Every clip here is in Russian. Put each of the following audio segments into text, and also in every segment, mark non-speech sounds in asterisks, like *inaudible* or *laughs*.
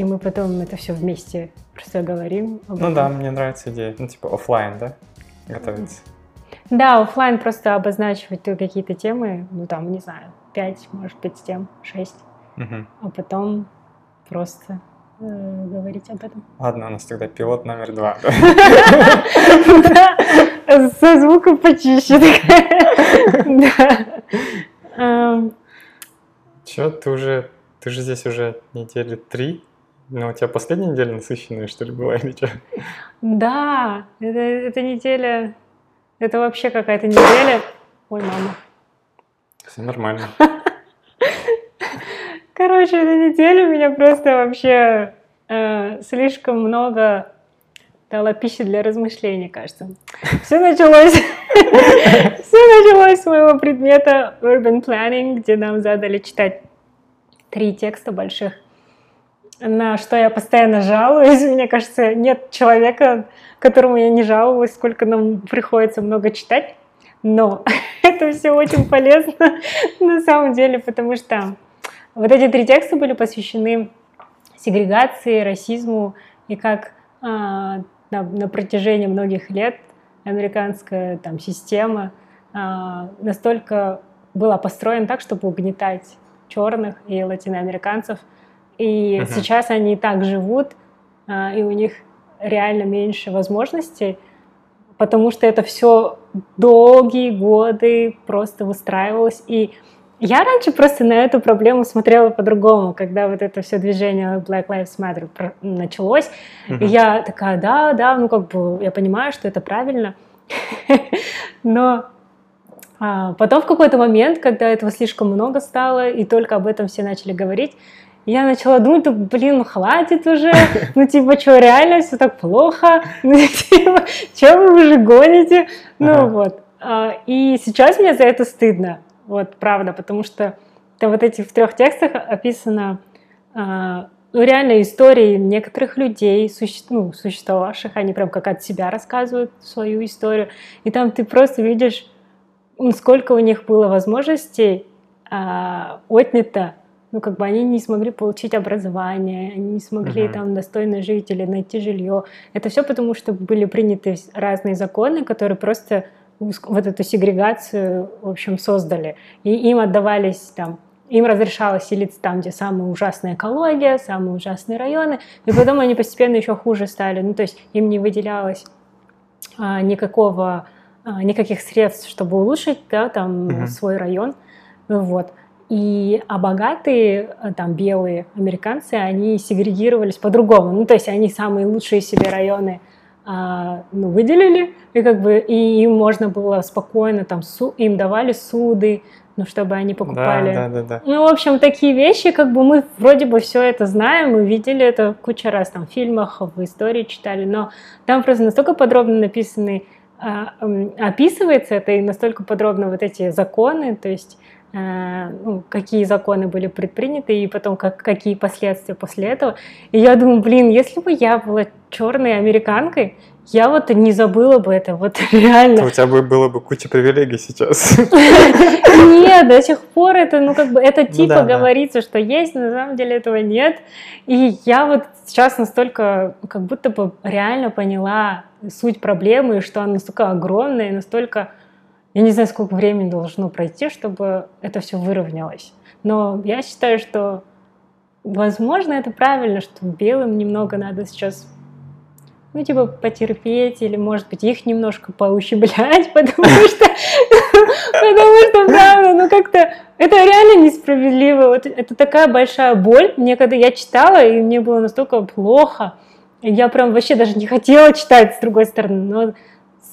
и мы потом это все вместе просто говорим. Ну этом. да, мне нравится идея. Ну, типа оффлайн, да? Готовиться. Да, оффлайн просто обозначивать какие-то темы, ну там, не знаю, 5, может быть, тем, 6, Мгм. а потом просто э, говорить об этом. Ладно, у нас тогда пилот номер два. *laughs* Со звуком почище. *laughs* Эм, Че, ты уже, ты же здесь уже недели три? Ну, у тебя последняя неделя насыщенная, что ли, была *laughs* или что? Да, это, эта неделя, это вообще какая-то неделя. Ой, мама. Все нормально. *laughs* Короче, эта неделя у меня просто вообще э, слишком много дала пищи для размышлений, кажется. Все началось, *laughs* все началось с моего предмета Urban Planning, где нам задали читать три текста больших, на что я постоянно жалуюсь. *laughs* Мне кажется, нет человека, которому я не жаловалась, сколько нам приходится много читать. Но *laughs* это все очень полезно *laughs* на самом деле, потому что вот эти три текста были посвящены сегрегации, расизму и как а, на, на протяжении многих лет американская там, система а, настолько была построена так, чтобы угнетать черных и латиноамериканцев. И Мгм. сейчас они так живут, а, и у них реально меньше возможностей, потому что это все долгие годы просто выстраивалось. И я раньше просто на эту проблему смотрела по-другому, когда вот это все движение Black Lives Matter началось. И Мгм. я такая, да, да, ну как бы я понимаю, что это правильно. *laughs* Но а, потом в какой-то момент, когда этого слишком много стало, и только об этом все начали говорить, я начала думать, да, блин, ну хватит уже, *laughs* ну типа, что, реально все так плохо, *laughs* ну типа, что вы уже гоните, ну Ага. вот. А, И сейчас мне за это стыдно, вот, правда, потому что там вот этих в трех текстах описано а, ну, реально истории некоторых людей, суще- ну, существовавших, они прям как от себя рассказывают свою историю, и там ты просто видишь, сколько у них было возможностей а, отнято, ну, как бы они не смогли получить образование, они не смогли Мгм. там достойно жить или найти жилье. Это все потому, что были приняты разные законы, которые просто вот эту сегрегацию, в общем, создали. И им отдавались там им разрешалось селиться там, где самая ужасная экология, самые ужасные районы, и потом они постепенно еще хуже стали. Ну, то есть им не выделялось а, никакого, а, никаких средств, чтобы улучшить да, там, Мгм. свой район. Вот. И, а богатые, а, там, белые американцы, они сегрегировались по-другому. Ну, то есть они самые лучшие себе районы а, ну, выделили, и как бы и им можно было спокойно, там, су- им давали суды, ну, чтобы они покупали. Да, да, да, да. Ну, в общем, такие вещи, как бы мы вроде бы все это знаем, мы видели это куча раз там в фильмах, в истории читали, но там просто настолько подробно написаны, а, описывается это и настолько подробно вот эти законы, то есть э, ну, какие законы были предприняты и потом как, какие последствия после этого. И я думаю, блин, если бы я была черной американкой, я вот не забыла бы это, вот *laughs* реально. То у тебя бы было бы куча привилегий сейчас. *laughs* Нет, до сих пор это, ну, как бы, это Ну типа говорится, что есть, но на самом деле этого нет. И я вот сейчас настолько, как будто бы реально поняла суть проблемы, что она настолько огромная, настолько, я не знаю, сколько времени должно пройти, чтобы это все выровнялось. Но я считаю, что, возможно, это правильно, что белым немного надо сейчас ну, типа, потерпеть, или, может быть, их немножко поущемлять, *laughs* потому что, потому что, правда, ну, как-то, это реально несправедливо, вот это такая большая боль, мне когда я читала, и мне было настолько плохо, я прям вообще даже не хотела читать, с другой стороны, но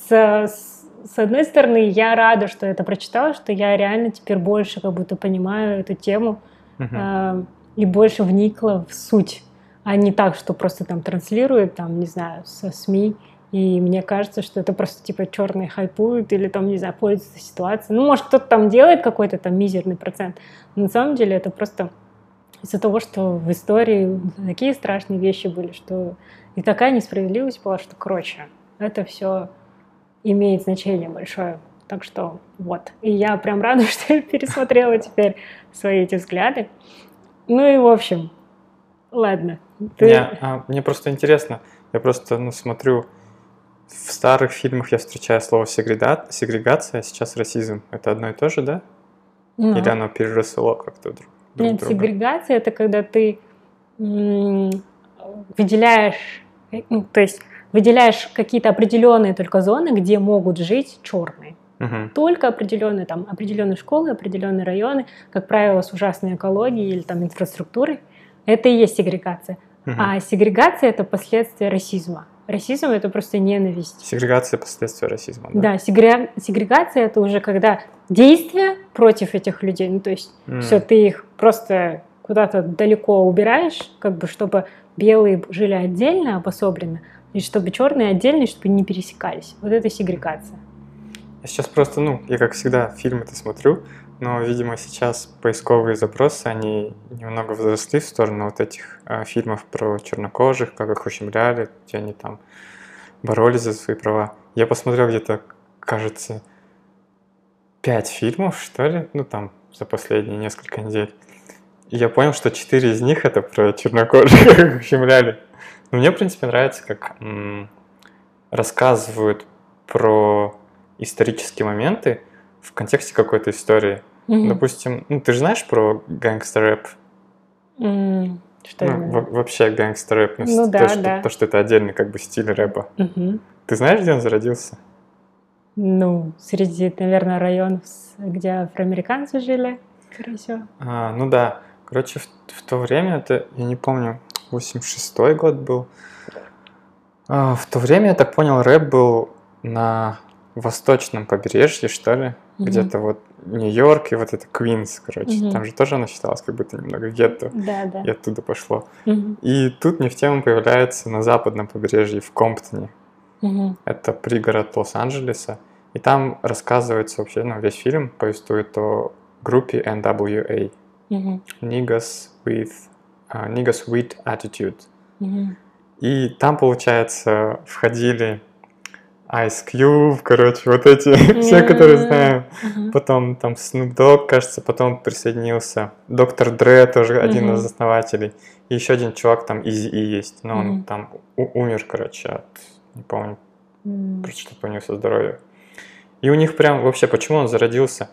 с, с- с одной стороны, я рада, что это прочитала, что я реально теперь больше как будто понимаю эту тему, э, и больше вникла в суть, а не так, что просто там транслируют, там, не знаю, со СМИ, и мне кажется, что это просто типа черные хайпуют или там, не знаю, пользуются ситуацией. Ну, может, кто-то там делает какой-то там мизерный процент, но на самом деле это просто из-за того, что в истории такие страшные вещи были, что и такая несправедливость была, что, короче, это все имеет значение большое. Так что вот. И я прям рада, *laughs* что я пересмотрела теперь свои эти взгляды. Ну и в общем, ладно, Ты- Не, а, мне просто интересно. Я просто ну, смотрю, в старых фильмах я встречаю слово сегрега- сегрегация, а сейчас расизм. Это одно и то же, да? Ну, Или оно переросло как-то друг, друг Нет, друга? сегрегация это когда ты выделяешь, э, ну, то есть выделяешь какие-то определенные только зоны, где могут жить черные. Мгм. Только определенные там определенные школы, определенные районы, как правило, с ужасной экологией или там инфраструктурой. Это и есть сегрегация. Мгм. А сегрегация это последствия расизма. Расизм это просто ненависть. Сегрегация последствия расизма, да? Да, сегре- сегрегация это уже когда действия против этих людей, ну то есть М. все, ты их просто куда-то далеко убираешь, как бы чтобы белые жили отдельно, обособленно, и чтобы черные отдельно, чтобы не пересекались. Вот это сегрегация. Я сейчас просто, ну, я как всегда фильмы-то смотрю, но, видимо, сейчас поисковые запросы, они немного возросли в сторону вот этих а, фильмов про чернокожих, как их ущемляли, где они там боролись за свои права. Я посмотрел где-то, кажется, пять фильмов, что ли, ну, там, за последние несколько недель. И я понял, что четыре из них это про чернокожих, *laughs* ущемляли. Но мне, в принципе, нравится, как рассказывают про исторические моменты в контексте какой-то истории. Мгм. Допустим, ну ты же знаешь про гангстер-рэп? М, Что Ну, именно? во- вообще гангстер-рэп, ну, Ну да, то, что, да. то, что это отдельный как бы стиль рэпа. Мгм. Ты знаешь, где он зародился? Ну, среди, наверное, районов, где афроамериканцы жили, скорее всего. А, ну да. Короче, в, в то время, это, я не помню, 86-й год был. А, в то время, я так понял, рэп был на восточном побережье, что ли. Мгм. Где-то вот Нью-Йорк и вот это Квинс, короче. Мгм. Там же тоже оно считалось как будто немного гетто. Да, да. И оттуда пошло. Мгм. И тут нефтема появляется на западном побережье, в Комптоне. Мгм. Это пригород Лос-Анджелеса. И там рассказывается вообще, ну, весь фильм повествует о группе NWA. Мгм. Niggas with, Niggas with Attitude. Мгм. И там, получается, входили Ice Cube, короче, вот эти, *laughs* все, которые знаем. Мгм. Потом там Snoop Dogg, кажется, потом присоединился. Доктор Дре тоже один из основателей. И еще один чувак там Eazy-E есть. Но он там у- умер, короче, от, не помню, что-то у него со здоровьем. И у них прям вообще, почему он зародился?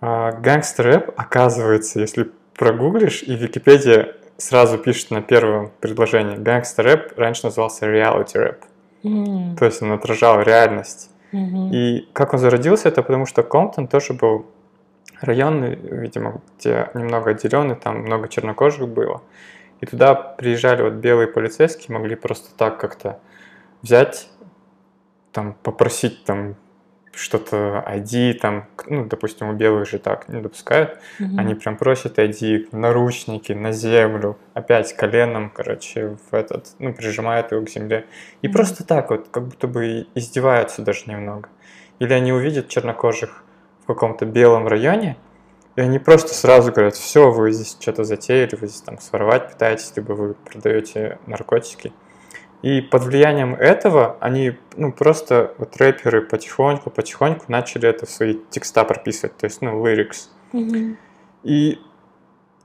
А, Гангстер-рэп, оказывается, если прогуглишь, и Википедия сразу пишет на первом предложении, гангстер-рэп раньше назывался reality rap. М. То есть он отражал реальность. Мгм. И как он зародился, это потому что Комптон тоже был район, видимо, где немного отделенный, там много чернокожих было. И туда приезжали вот белые полицейские, могли просто так как-то взять, там, попросить там что-то ID, там, ну, допустим, у белых же так не допускают. Мгм. Они прям просят ID, наручники на землю, опять коленом, короче, в этот, ну, прижимают его к земле. И Мгм. просто так вот, как будто бы издеваются даже немного. Или они увидят чернокожих в каком-то белом районе, и они просто сразу говорят, все, вы здесь что-то затеяли, вы здесь там своровать пытаетесь, либо вы продаете наркотики. И под влиянием этого они, ну, просто вот рэперы потихоньку-потихоньку начали это в свои текста прописывать, то есть, ну, lyrics. Мгм. И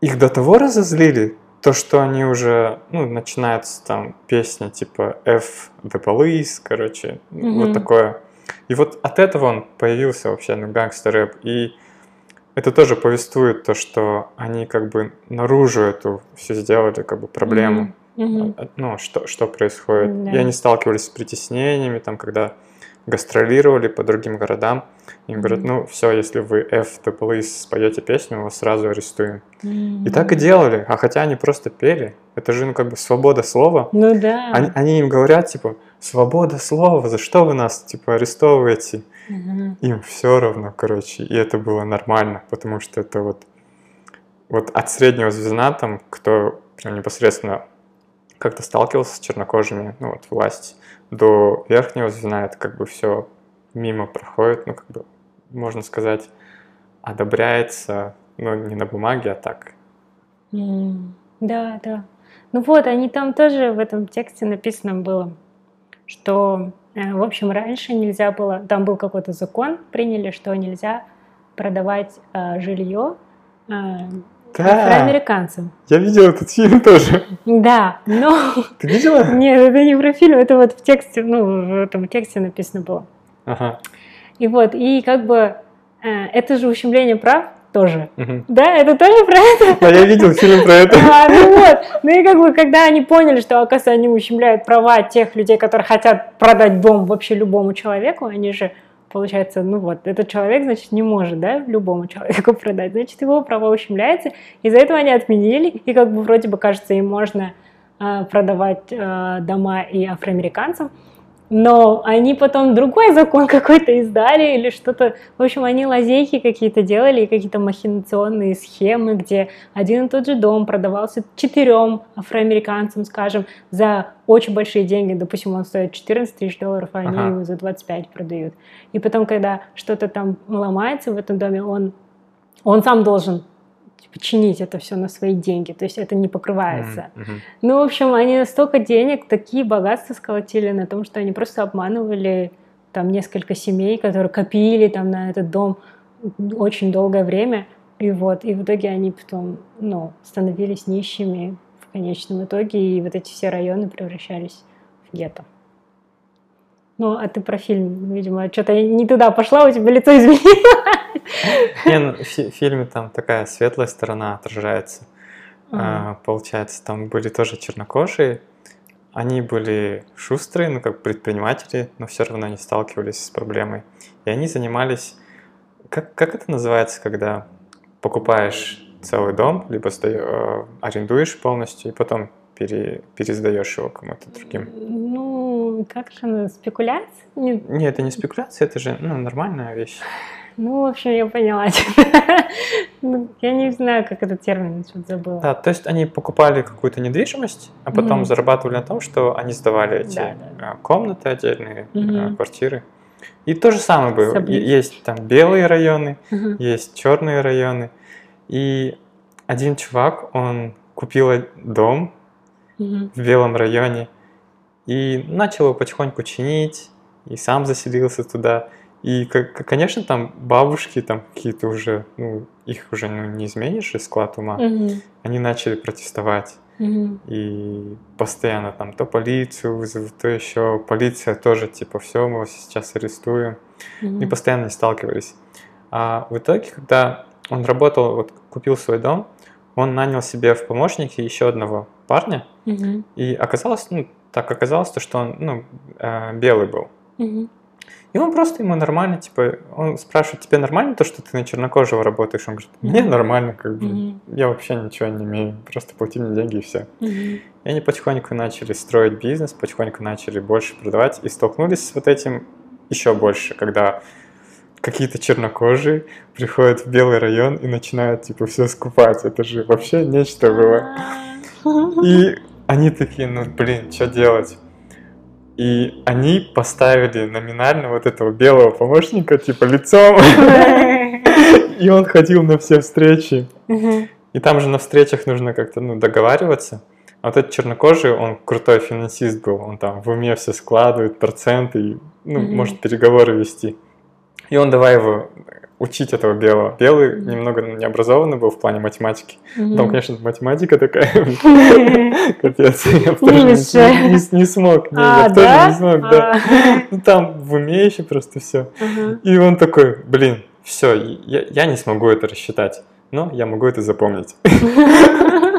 их до того разозлили, то, что они уже, ну, начинается там песня типа F the Police, короче, Мгм. вот такое. И вот от этого он появился вообще, ну, гангстер рэп. И это тоже повествует то, что они как бы наружу эту все сделали, как бы проблему. Мгм. А- Ну, что, что происходит. Да. И они сталкивались с притеснениями, там, когда гастролировали по другим городам. Им говорят, ну, все, если вы F Police споете песню, вас сразу арестуем. Мгм. И так и делали, а хотя они просто пели. Это же, ну, как бы свобода слова. Ну да. Они, они им говорят, типа, свобода слова, за что вы нас, типа, арестовываете? Мгм. Им все равно, короче, и это было нормально, потому что это вот, вот от среднего звена, там, кто прям непосредственно как-то сталкивался с чернокожими, ну вот власть, до верхнего звена это как бы все мимо проходит, ну как бы, можно сказать, одобряется, ну не на бумаге, а так. М, Да, да. Ну вот, они там тоже в этом тексте написано было, что, э, в общем, раньше нельзя было, там был какой-то закон, приняли, что нельзя продавать э, жилье э, Да, афроамериканцам. я видел этот фильм тоже. Да, но... Ты видела? Нет, это не про фильм, это вот в тексте, ну, в этом тексте написано было. Ага. И вот, и как бы э, это же ущемление прав тоже. мгм. Да, это тоже про это. Да, я видел фильм про это. А, ну вот. Ну и как бы, когда они поняли, что, оказывается, они ущемляют права тех людей, которые хотят продать дом вообще любому человеку, они же, получается, ну вот, этот человек, значит, не может, да, любому человеку *laughs* продать, значит, его права ущемляются. Из-за этого они отменили, и как бы вроде бы, кажется, им можно а, продавать а, дома и афроамериканцам, но они потом другой закон *laughs* какой-то издали или что-то. В общем, они лазейки какие-то делали и какие-то махинационные схемы, где один и тот же дом продавался четырем афроамериканцам, скажем, за очень большие деньги. Допустим, он стоит 14 тысяч долларов, а они Ага. его за 25 продают. И потом, когда что-то там ломается в этом доме, он, он сам должен типа, чинить это все на свои деньги. То есть это не покрывается. Мгм. Ну, в общем, они настолько денег, такие богатства сколотили на том, что они просто обманывали там несколько семей, которые копили там на этот дом очень долгое время. И вот, и в итоге они потом, ну, становились нищими в конечном итоге, и вот эти все районы превращались в гетто. Ну, а ты про фильм, видимо, что-то не туда пошла, у тебя лицо изменилось. Не, ну, в фи- фильме там такая светлая сторона отражается. А, Получается, там были тоже чернокожие. Они были шустрые, ну как предприниматели, но все равно они сталкивались с проблемой. И они занимались... Как, как это называется, когда покупаешь целый дом, либо сдаё- э, арендуешь полностью, и потом пере- пересдаешь его кому-то другим? Ну, как же она, спекуляция? Не- Нет, это не спекуляция, это же ну, нормальная вещь. Ну, в общем, я поняла. *laughs* Ну, Я не знаю, как этот термин, что-то забыла. Да, то есть они покупали какую-то недвижимость, а потом зарабатывали на том, что они сдавали эти Да, а, комнаты отдельные, а, квартиры. И то же самое было. Есть там белые районы, есть черные районы. И один чувак, он купил дом в белом районе и начал его потихоньку чинить, и сам заселился туда. И, конечно, там бабушки там какие-то уже, ну, их уже ну, не изменишь из склад ума. Мгм. Они начали протестовать. Мгм. И постоянно там то полицию вызовут, то еще полиция тоже типа все, мы вас сейчас арестуем. И Мгм. постоянно сталкивались. А в итоге, когда он работал, вот купил свой дом, он нанял себе в помощники еще одного парня. Мгм. И оказалось, ну, так оказалось, то, что он ну, э, белый был. Мгм. И он просто ему нормально, типа, он спрашивает, тебе нормально то, что ты на чернокожего работаешь? Он говорит, мне нормально, как бы, Мгм. я вообще ничего не имею, просто плати мне деньги и все. Мгм. И они потихоньку начали строить бизнес, потихоньку начали больше продавать и столкнулись с вот этим еще больше, когда какие-то чернокожие приходят в белый район и начинают типа все скупать. Это же вообще нечто было. И они такие, ну блин, что делать? И они поставили номинально вот этого белого помощника типа лицом. *laughs* И он ходил на все встречи. И там же на встречах нужно как-то ну, договариваться. А вот этот чернокожий, он крутой финансист был. Он там в уме все складывает, проценты, и, ну, Мгм. может переговоры вести. И он давай его учить этого белого. Белый Мгм. немного необразованный был в плане математики. Мгм. Там, конечно, математика такая, *laughs* капец, я тоже не, смог. А, я бы тоже да? не смог, да. А. Ну, там в уме еще просто все. И он такой, блин, все, я не смогу это рассчитать, но я могу это запомнить. *laughs*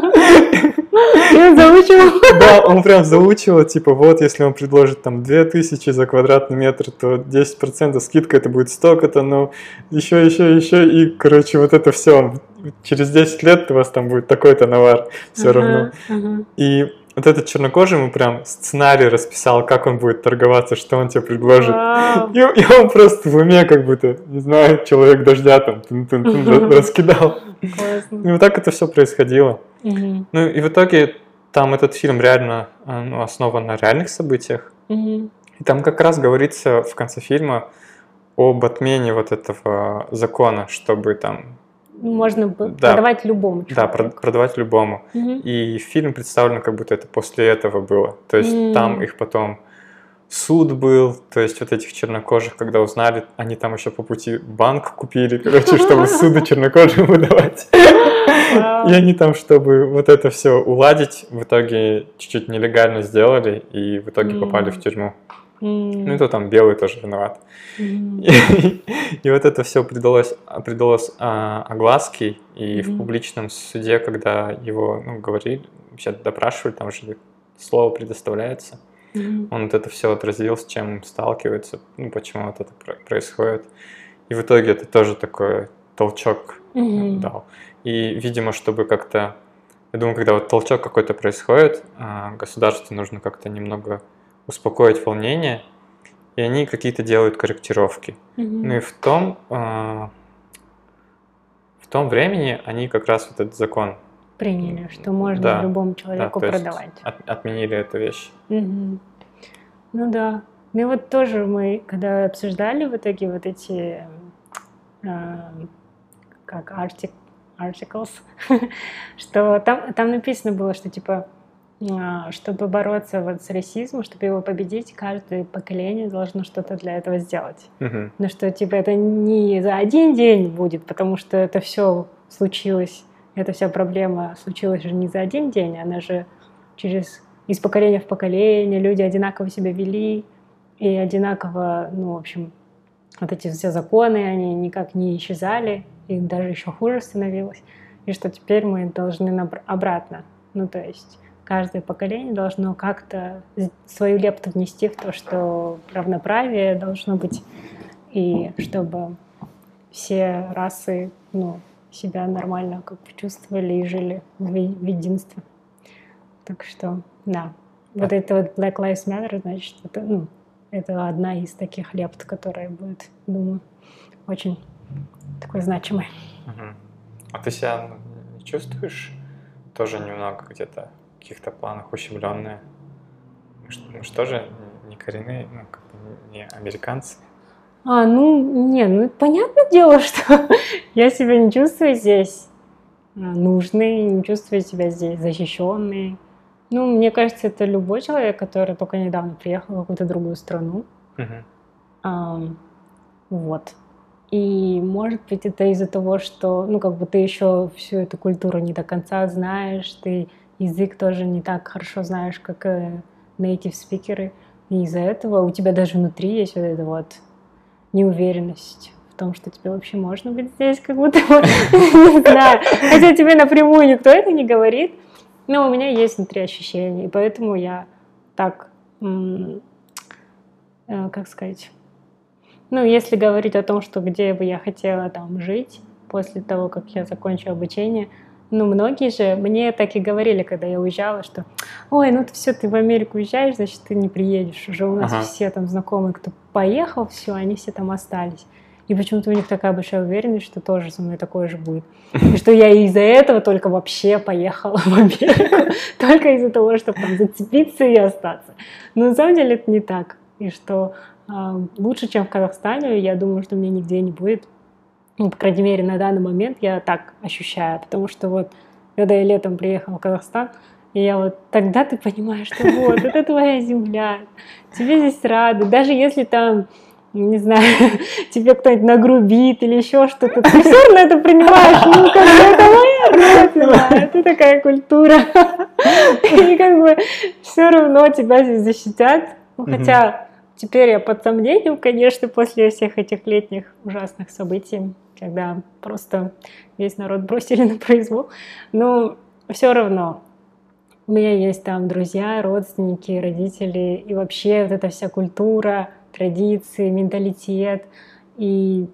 Он заучил. Да, он прям заучивал, типа, вот, если он предложит там 2000 за квадратный метр, то 10% скидка это будет столько-то, ну, еще, еще, еще, и, короче, вот это все, через 10 лет у вас там будет такой-то навар, все равно. И вот этот чернокожий ему прям сценарий расписал, как он будет торговаться, что он тебе предложит. Вау. И, и он просто в уме как будто, не знаю, человек дождя там тун-тун-тун Мгм. раскидал. Классно. И вот так это все происходило. Мгм. Ну и в итоге там этот фильм реально а, ну, основан на реальных событиях. Мгм. И там как раз говорится в конце фильма об отмене вот этого закона, чтобы там, Можно Да. продавать любому да, человеку. прод- продавать любому. Мгм. И фильм представлен, как будто это после этого было. То есть М. там их потом суд был, то есть вот этих чернокожих, когда узнали, они там еще по пути банк купили, короче, чтобы *laughs* суды чернокожим выдавать. И они там, чтобы вот это все уладить, в итоге чуть-чуть нелегально сделали и в итоге попали в тюрьму. Ну и то там белый тоже виноват. И, и вот это все придалось, придалось а, огласке, и в публичном суде, когда его ну, говорили, вообще допрашивали, там же слово предоставляется, он вот это все отразил, с чем сталкивается, ну почему вот это происходит. И в итоге это тоже такой толчок дал. И, видимо, чтобы как-то, я думаю, когда вот толчок какой-то происходит, а, государству нужно как-то немного успокоить волнение, и они какие-то делают корректировки. Mm-hmm. Ну и в том, э, в том времени они как раз вот этот закон приняли, что можно да, любому человеку да, продавать. От, отменили эту вещь. Mm-hmm. Ну да. Ну и вот тоже мы, когда обсуждали в итоге вот эти э, как artic, articles, *laughs* что там, там написано было, что типа чтобы бороться вот с расизмом, чтобы его победить, каждое поколение должно что-то для этого сделать. Uh-huh. Ну что, типа, это не за один день будет, потому что это все случилось, эта вся проблема случилась же не за один день, она же через из поколения в поколение люди одинаково себя вели и одинаково, ну, в общем, вот эти все законы, они никак не исчезали, и даже еще хуже становилось. И что теперь мы должны обратно. Ну, то есть каждое поколение должно как-то свою лепту внести в то, что равноправие должно быть, и чтобы все расы ну, себя нормально как бы чувствовали и жили в единстве. Так что, да. Вот это вот Black Lives Matter, значит, это, ну, это одна из таких лепт, которая будет, думаю, очень такой значимой. А ты себя чувствуешь тоже немного где-то каких-то планах ущемленные. Мы что, мы же не коренные, ну, как бы не американцы. А, ну, не, ну, понятное дело, *laughs* что я себя не чувствую здесь а, нужной, не чувствую себя здесь защищенной. Ну, мне кажется, это любой человек, который только недавно приехал в какую-то другую страну. Uh-huh. А, вот. И может быть это из-за того, что, ну, как бы ты еще всю эту культуру не до конца знаешь, ты язык тоже не так хорошо знаешь, как э, native спикеры. И из-за этого у тебя даже внутри есть вот эта вот неуверенность в том, что тебе вообще можно быть здесь, как будто *laughs* не знаю. Хотя тебе напрямую никто это не говорит, но у меня есть внутри ощущения, и поэтому я так, э, как сказать, ну, если говорить о том, что где бы я хотела там жить после того, как я закончу обучение, ну, многие же мне так и говорили, когда я уезжала, что ой, ну ты все, ты в Америку уезжаешь, значит, ты не приедешь. Уже у нас ага. все там знакомые, кто поехал, все, они все там остались. И почему-то у них такая большая уверенность, что тоже со мной такое же будет. И что я из-за этого только вообще поехала в Америку. *laughs* Только из-за того, чтобы там зацепиться и остаться. Но на самом деле это не так. И что э, лучше, чем в Казахстане, я думаю, что мне нигде не будет ну, по крайней мере, на данный момент я так ощущаю, потому что вот, когда я летом приехала в Казахстан, и я вот тогда ты понимаешь, что вот, это твоя земля, тебе здесь рады, даже если там не знаю, *laughs* тебе кто-нибудь нагрубит или еще что-то, ты все равно это принимаешь, ну, как бы это моя родина, это такая культура. *laughs* И как бы все равно тебя здесь защитят. Ну, хотя теперь я под сомнением, конечно, после всех этих летних ужасных событий когда просто весь народ бросили на произвол. Но все равно у меня есть там друзья, родственники, родители, и вообще вот эта вся культура, традиции, менталитет. И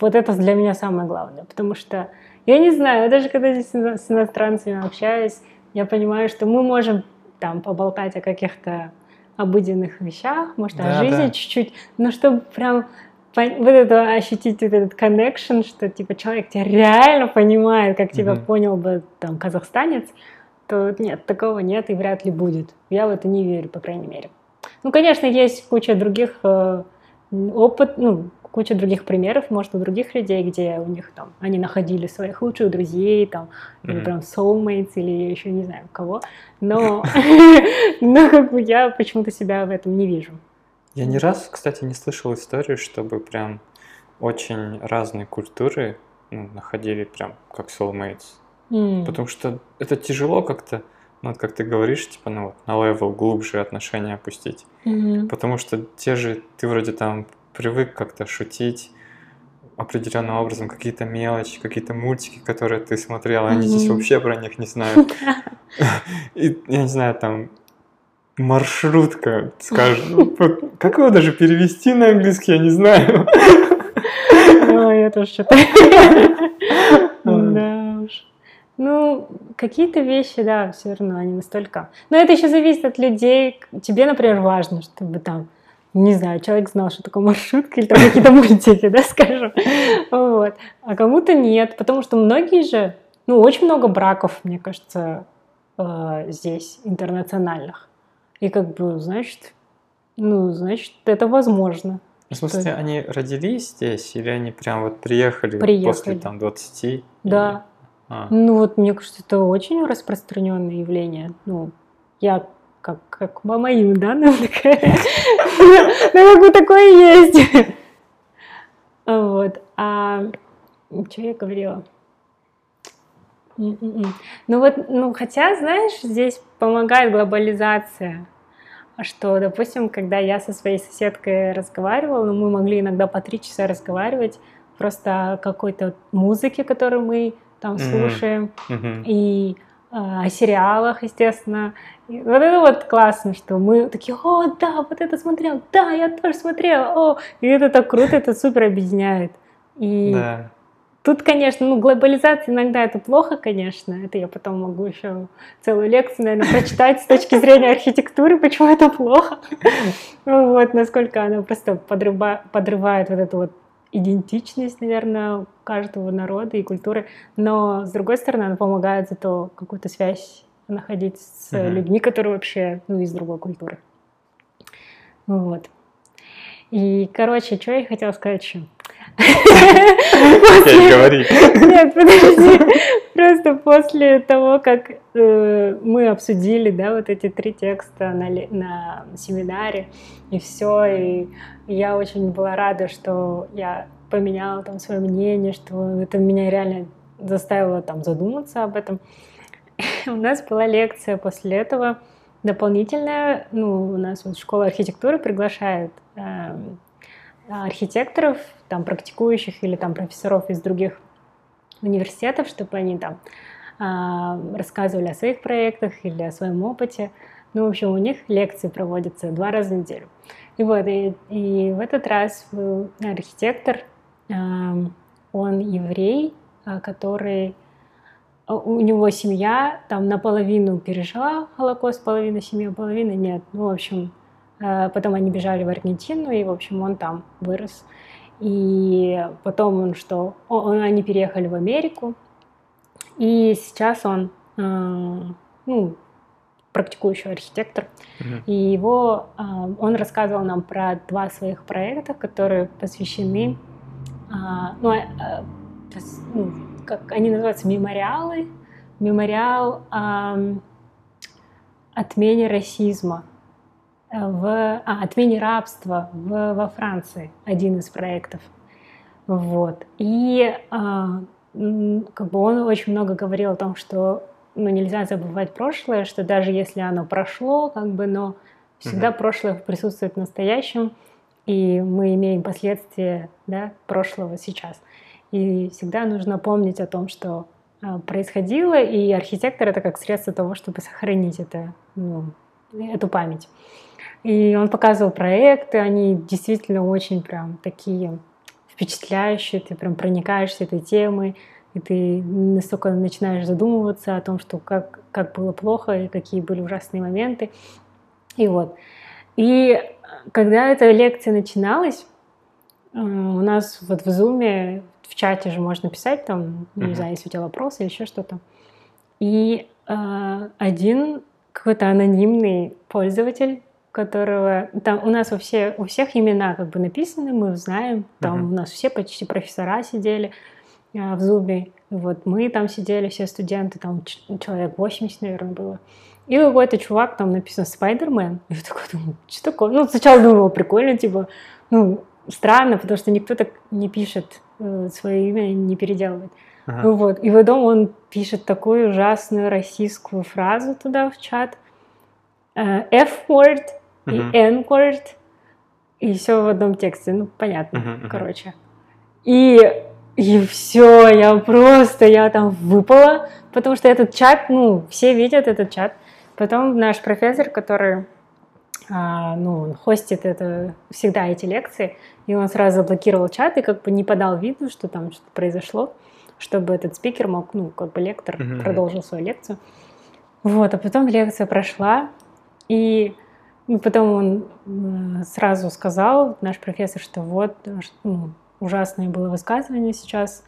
вот это для меня самое главное, потому что я не знаю, даже когда здесь с иностранцами общаюсь, я понимаю, что мы можем там поболтать о каких-то обыденных вещах, может, да, о жизни да. чуть-чуть, но чтобы прям вот это ощутить вот этот connection, что типа человек тебя реально понимает, как тебя mm-hmm. понял бы там казахстанец, то нет, такого нет и вряд ли будет. Я в это не верю, по крайней мере. Ну, конечно, есть куча других э, опыт, ну, куча других примеров, может, у других людей, где у них там, они находили своих лучших друзей, там, mm-hmm. или прям soulmates, или еще не знаю кого, но, *laughs* но как бы я почему-то себя в этом не вижу. Я ни раз, кстати, не слышал историю, чтобы прям очень разные культуры ну, находили прям как soulmates. Потому что это тяжело как-то, ну, вот как ты говоришь, типа, ну, вот на level глубже отношения опустить. Мгм. Потому что те же, ты вроде там привык как-то шутить определенным образом, какие-то мелочи, какие-то мультики, которые ты смотрел, они здесь вообще про них не знают. *laughs* И, я не знаю, там, маршрутка, скажем, *laughs* как его даже перевести на английский, я не знаю. *laughs* Я тоже что-то... Да уж. Ну, какие-то вещи, да, все равно они настолько... Но это еще зависит от людей. Тебе, например, важно, чтобы там, не знаю, человек знал, что такое маршрутка или там какие-то мультики, *laughs* да, скажем. Вот. А кому-то нет, потому что многие же, ну, очень много браков, мне кажется, э, здесь интернациональных. И как бы, значит, ну, значит, это возможно. В смысле, они родились здесь или они прям вот приехали, Приехали. после там 20? Да. Или- А. Ну вот мне кажется, это очень распространенное явление. Ну, я как, как по моим данным такая, ну как бы такое есть. Вот. А что я говорила? М-м-м. Ну вот, ну хотя, знаешь, здесь помогает глобализация. Что, допустим, когда я со своей соседкой разговаривала, ну, мы могли иногда по три часа разговаривать просто о какой-то музыке, которую мы там слушаем, Мгм. и а, о сериалах, естественно. И вот это вот классно, что мы такие, о, да, вот это смотрел, да, я тоже смотрела, о, и это так круто, это супер объединяет. И Да. тут, конечно, ну, глобализация иногда это плохо, конечно, это я потом могу еще целую лекцию, наверное, прочитать с точки зрения архитектуры, почему это плохо, *laughs* вот, насколько она просто подрыва- подрывает вот эту вот идентичность, наверное, каждого народа и культуры, но, с другой стороны, она помогает зато какую-то связь находить с Мгм. людьми, которые вообще, ну, из другой культуры. Вот. И, короче, что я хотела сказать еще? Говори. Нет, подожди. Просто после того, как э, мы обсудили, да, вот эти три текста на семинаре, и все, и я очень была рада, что я поменяла там свое мнение, что это меня реально заставило там задуматься об этом. *laughs* У нас была лекция после этого дополнительная, ну, у нас вот школа архитектуры приглашает эм, архитекторов, там, практикующих или там профессоров из других университетов, чтобы они там а, рассказывали о своих проектах или о своем опыте. Ну, в общем, у них лекции проводятся два раза в неделю. И вот, и, и в этот раз был архитектор, ам, он еврей, а, который у него семья там наполовину пережила Холокост, половина семьи, а половина нет. Ну, в общем, э, потом они бежали в Аргентину, и, в общем, он там вырос. И потом он что? Он- они переехали в Америку, и сейчас он, э, ну, практикующий архитектор, Мгм. и его, а, он рассказывал нам про два своих проекта, которые посвящены, а, ну, а, а, ну, как они называются, мемориалы. Мемориал ам, отмене расизма, э, в, а, отмене рабства в, во Франции, один из проектов. Вот. И м, как бы он очень много говорил о том, что ну, нельзя забывать прошлое, что даже если оно прошло, как бы, но всегда Мгм. прошлое присутствует в настоящем, и мы имеем последствия да, прошлого сейчас. И всегда нужно помнить о том, что а, происходило, и архитектор это как средство того, чтобы сохранить это, ну, эту память. И он показывал проекты, они действительно очень прям такие впечатляющие, ты прям проникаешься этой темой, и ты настолько начинаешь задумываться о том, что как, как было плохо и какие были ужасные моменты. И вот. И когда эта лекция начиналась, э, у нас вот в Зуме, в чате же можно писать там, ну, не знаю, если у тебя вопросы или еще что-то. И э, один какой-то анонимный пользователь, которого там у нас у, все, у всех имена как бы написаны, мы знаем, там Мгм. у нас все почти профессора сидели э, в Зуме, вот мы там сидели, все студенты, там человек 80, наверное, было. И какой-то чувак, там написано Спайдермен. Я такой думаю, что такое? Ну, сначала думала, прикольно, типа, ну, странно, потому что никто так не пишет свое имя не переделывать. Ага. Вот. И потом он пишет такую ужасную российскую фразу туда в чат. Э, F-word и Мгм. N-word. И все в одном тексте. Ну, понятно, Мгм, мгм. короче. И, и все, я просто, я там выпала, потому что этот чат, ну, все видят этот чат. Потом наш профессор, который, ну, он хостит это, всегда эти лекции, и он сразу заблокировал чат и как бы не подал виду, что там что-то произошло, чтобы этот спикер мог, ну, как бы лектор Мгм. продолжил свою лекцию. Вот, а потом лекция прошла, и ну, потом он сразу сказал, наш профессор, что вот, ну, ужасное было высказывание сейчас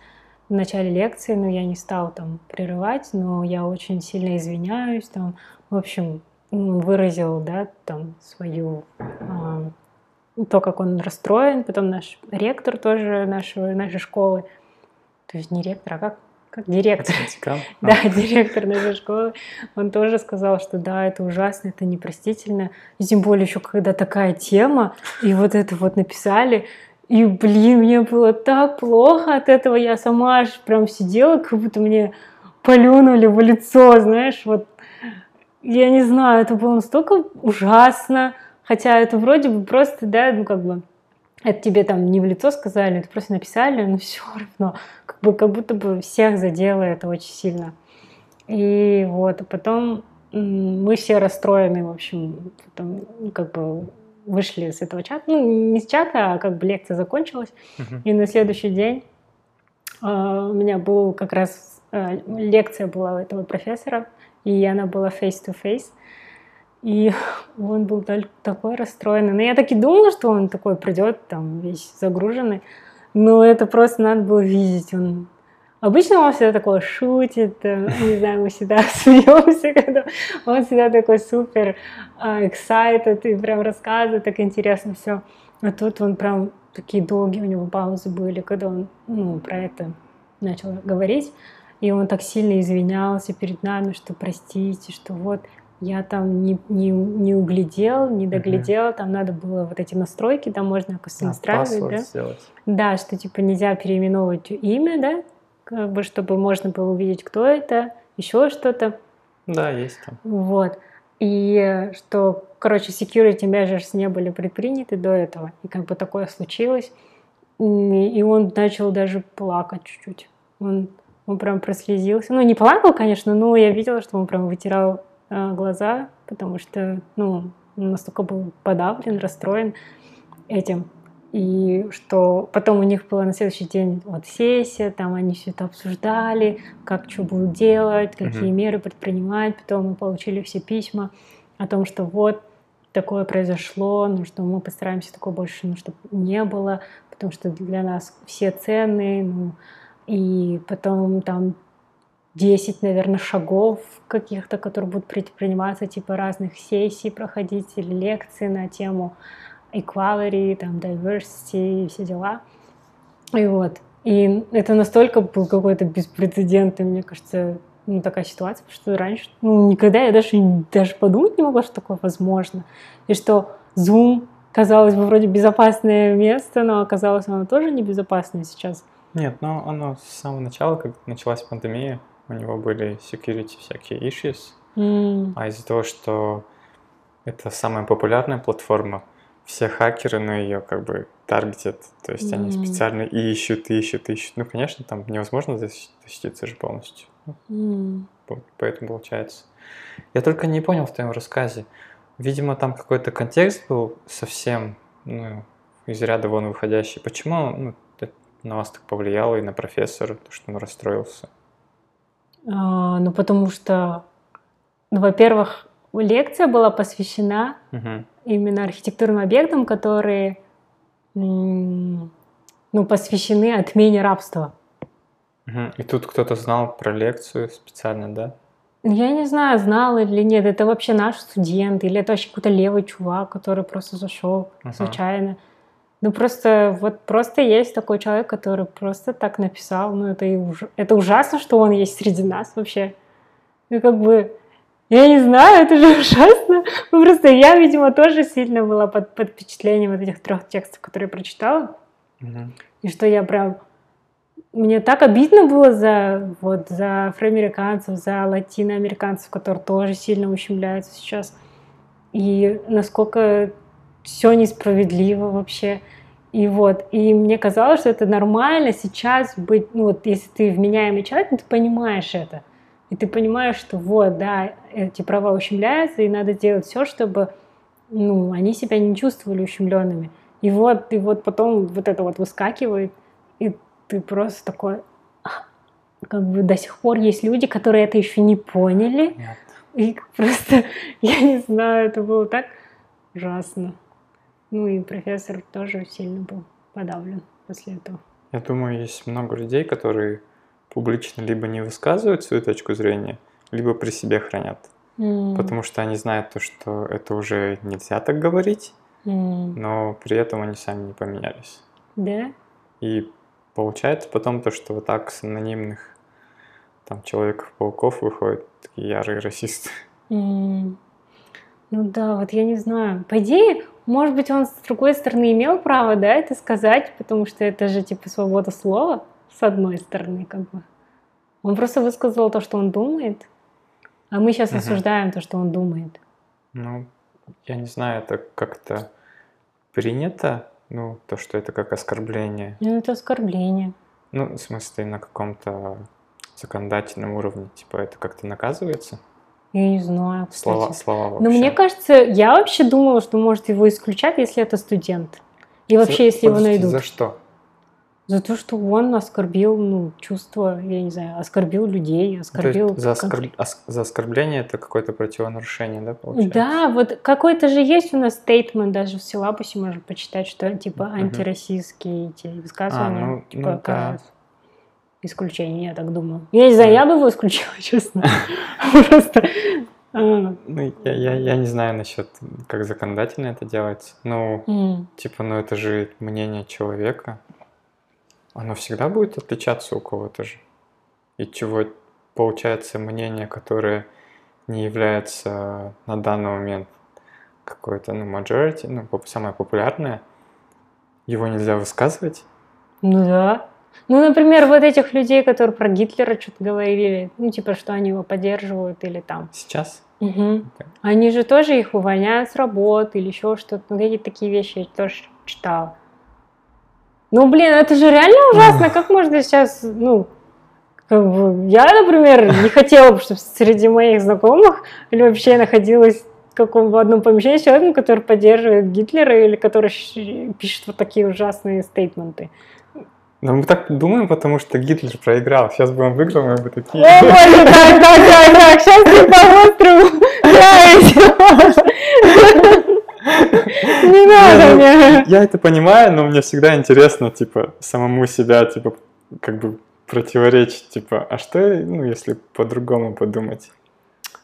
в начале лекции, но я не стал там прерывать, но я очень сильно извиняюсь, там, в общем, выразил, да, там, свою, а, то, как он расстроен, потом наш ректор тоже нашего, нашей школы, то есть не ректор, а как, как директор, *laughs* да, директор нашей школы, он тоже сказал, что да, это ужасно, это непростительно. И тем более еще когда такая тема, и вот это вот написали, и, блин, мне было так плохо от этого, я сама аж прям сидела, как будто мне полюнули в лицо, знаешь, вот. Я не знаю, это было настолько ужасно, хотя это вроде бы просто, да, ну как бы, это тебе там не в лицо сказали, это просто написали, но *laughs* все равно, как, бы, как будто бы всех задело это очень сильно. И вот, а потом мы все расстроены, в общем, потом, ну, как бы вышли с этого чата, ну, не с чата, а как бы лекция закончилась, Мгм. и на следующий день а, у меня был как раз а, лекция была у этого профессора, и она была face-to-face. И *laughs* он был так- такой расстроенный. Но я так и думала, что он такой придет, там, весь загруженный. Но это просто надо было видеть. Он... Обычно он всегда такой шутит, э, не знаю, мы всегда *laughs* смеемся, когда он всегда такой супер а, excited и прям рассказывает, так интересно все. А тут он прям такие долгие у него паузы были, когда он ну, про это начал говорить. И он так сильно извинялся перед нами, что простите, что вот я там не, не, не углядел, не доглядел, там надо было вот эти настройки, там можно оказывается А, настраивать, да? сделать. Да, что типа нельзя переименовывать имя, да, как бы чтобы можно было увидеть, кто это, еще что-то. Да, есть там. Вот. И что, короче, security measures не были предприняты до этого. И как бы такое случилось. И он начал даже плакать чуть-чуть. Он, он прям прослезился. Ну, не плакал, конечно, но я видела, что он прям вытирал э, глаза, потому что, ну, он настолько был подавлен, расстроен этим. И что потом у них была на следующий день вот сессия, там они все это обсуждали, как что будут делать, какие Мгм. меры предпринимать. Потом мы получили все письма о том, что вот такое произошло, ну что мы постараемся такого больше, ну чтобы не было, потому что для нас все ценные, ну и потом там 10, наверное, шагов каких-то, которые будут предприниматься, типа разных сессий проходить или лекции на тему equality, там, diversity и все дела. И вот. И это настолько был какой-то беспрецедентный, мне кажется, ну, такая ситуация, потому что раньше, ну, никогда я даже, даже подумать не могла, что такое возможно. И что Zoom, казалось бы, вроде безопасное место, но оказалось оно тоже небезопасное сейчас. Нет, ну оно с самого начала, как началась пандемия, у него были security всякие issues, М, а из-за того, что это самая популярная платформа, все хакеры на ее как бы таргетят, то есть они М. специально ищут, ищут, ищут. Ну, конечно, там невозможно защ- защититься же полностью. По- Поэтому получается. Я только не понял в твоем рассказе. Видимо, там какой-то контекст был совсем ну, из ряда вон выходящий. Почему ну, на вас так повлияло и на профессора, то, что он расстроился? А, ну, потому что, ну, во-первых, лекция была посвящена Мгм. именно архитектурным объектам, которые ну, посвящены отмене рабства. Мгм. И тут кто-то знал про лекцию специально, да? Я не знаю, знал или нет, это вообще наш студент, или это вообще какой-то левый чувак, который просто зашел Ага. случайно. Ну просто вот просто есть такой человек, который просто так написал. Ну это и уж- это ужасно, что он есть среди нас вообще. Ну как бы я не знаю, это же *laughs* ужасно. Ну просто я, видимо, тоже сильно была под, под впечатлением вот этих трех текстов, которые я прочитала. Мгм. И что я прям мне так обидно было за, вот, за афроамериканцев, за латиноамериканцев, которые тоже сильно ущемляются сейчас. И насколько все несправедливо вообще. И вот, и мне казалось, что это нормально сейчас быть, ну вот, если ты вменяемый человек, ты понимаешь это. И ты понимаешь, что вот, да, эти права ущемляются, и надо делать все, чтобы, ну, они себя не чувствовали ущемленными. И вот, и вот потом вот это вот выскакивает, и ты просто такой, как бы до сих пор есть люди, которые это еще не поняли. Нет. И просто, *laughs* я не знаю, это было так ужасно. Ну и профессор тоже сильно был подавлен после этого. Я думаю, есть много людей, которые публично либо не высказывают свою точку зрения, либо при себе хранят. М, Потому что они знают то, что это уже нельзя так говорить, м, но при этом они сами не поменялись. Да? И получается потом то, что вот так с анонимных там Человеков-пауков выходят такие ярые расисты. М. Ну да, вот я не знаю. По идее, может быть, он с другой стороны имел право, да, это сказать, потому что это же типа свобода слова, с одной стороны, как бы. Он просто высказал то, что он думает, а мы сейчас Мгм. осуждаем то, что он думает. Ну, я не знаю, это как-то принято, ну, то, что это как оскорбление. Ну, это оскорбление. Ну, в смысле, на каком-то законодательном уровне, типа, это как-то наказывается? Я не знаю, кстати. Слова, слова вообще. Но мне кажется, я вообще думала, что может его исключать, если это студент. И вообще, если его найдут. За что? За то, что он оскорбил, ну, чувства, я не знаю, оскорбил людей, То есть оскорбил... за, оскорб- ос- за оскорбление это какое-то противонарушение, да, получается? Да, вот какой-то же есть у нас стейтмент, даже в силабусе можно почитать, что типа антироссийские эти высказывания, ну, типа ну да. Исключение, я так думаю. Я не знаю, я бы его исключила, *laughs* честно. *laughs* Просто... а, Ну, я, я, я не знаю насчет, как законодательно это делается. Ну, м, типа, ну это же мнение человека. Оно всегда будет отличаться у кого-то же. И чего получается мнение, которое не является на данный момент какое-то, ну, majority, ну, самое популярное, его нельзя высказывать. Ну да. Ну, например, вот этих людей, которые про Гитлера что-то говорили, ну, типа, что они его поддерживают или там. Сейчас Мгм. Да. Они же тоже их увольняют с работы или еще что-то. Ну, какие-то такие вещи я тоже читала. Ну, блин, это же реально ужасно. Как можно сейчас, ну, как бы, я, например, не хотела бы, чтобы среди моих знакомых или вообще находилась в каком в одном помещении с человеком, который поддерживает Гитлера или который пишет вот такие ужасные стейтменты. Но мы так думаем, потому что Гитлер проиграл. Сейчас бы он выиграл, мы бы такие... О, боже, так, так, так, так, сейчас ты по-острому *laughs* Не надо мне. Я это понимаю, но мне всегда интересно, типа, самому себя, типа, как бы противоречить, типа, а что, ну, если по-другому подумать?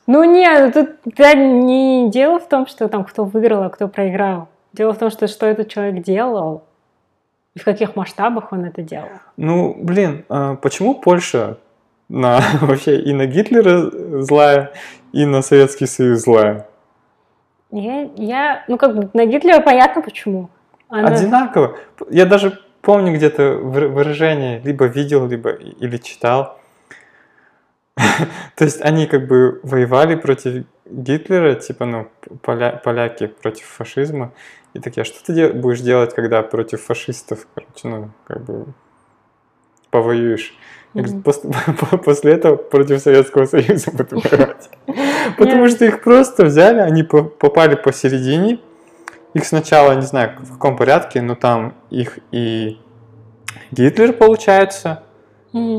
Ну нет, тут да, не дело в том, что там кто выиграл, а кто проиграл. Дело в том, что что этот человек делал и в каких масштабах он это делал. Ну, блин, а почему Польша на *laughs* вообще и на Гитлера злая, и на Советский Союз злая? Я, я ну как бы на Гитлера понятно почему. Она- Одинаково. Я даже помню где-то выра- выражение, либо видел, либо или читал. *laughs* То есть они как бы воевали против Гитлера, типа, ну, поля- поляки против фашизма. И такие, а что ты де- будешь делать, когда против фашистов, короче, ну, как бы повоюешь? Я говорю, после, *laughs* после этого против Советского Союза *laughs* буду *laughs* воевать. Потому Я- что их просто взяли, они по- попали посередине. Их сначала, не знаю, в каком порядке, но там их и Гитлер, получается,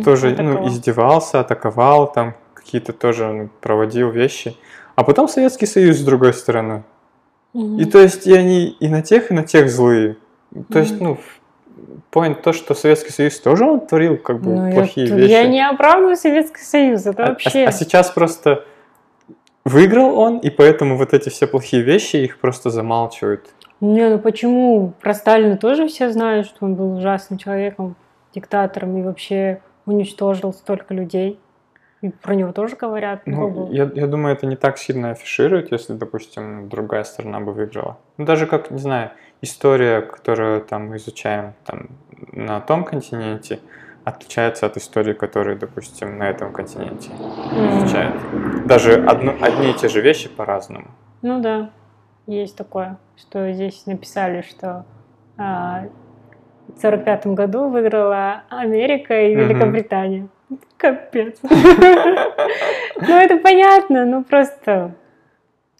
тоже ну, издевался, атаковал, там какие-то тоже ну, проводил вещи. А потом Советский Союз с другой стороны. Мгм. И то есть и они и на тех, и на тех злые. То есть, ну, поинт то, что Советский Союз тоже он творил как бы Ну, я, плохие тут- вещи. я не оправдываю Советский Союз, это А- а- вообще... а сейчас просто выиграл он, и поэтому вот эти все плохие вещи их просто замалчивают. Не, ну почему? Про Сталина тоже все знают, что он был ужасным человеком, диктатором и вообще уничтожил столько людей. Про него тоже говорят. Ну, я, я думаю, это не так сильно афиширует, если, допустим, другая сторона бы выиграла. Ну, даже как, не знаю, история, которую там мы изучаем там, на том континенте, отличаются от истории, которые, допустим, на этом континенте изучают. Даже одно, одни и те же вещи по-разному. Ну да, есть такое, что здесь написали, что а, в 45 году выиграла Америка и Великобритания. Угу. Капец. *laughs* Ну это понятно, ну просто...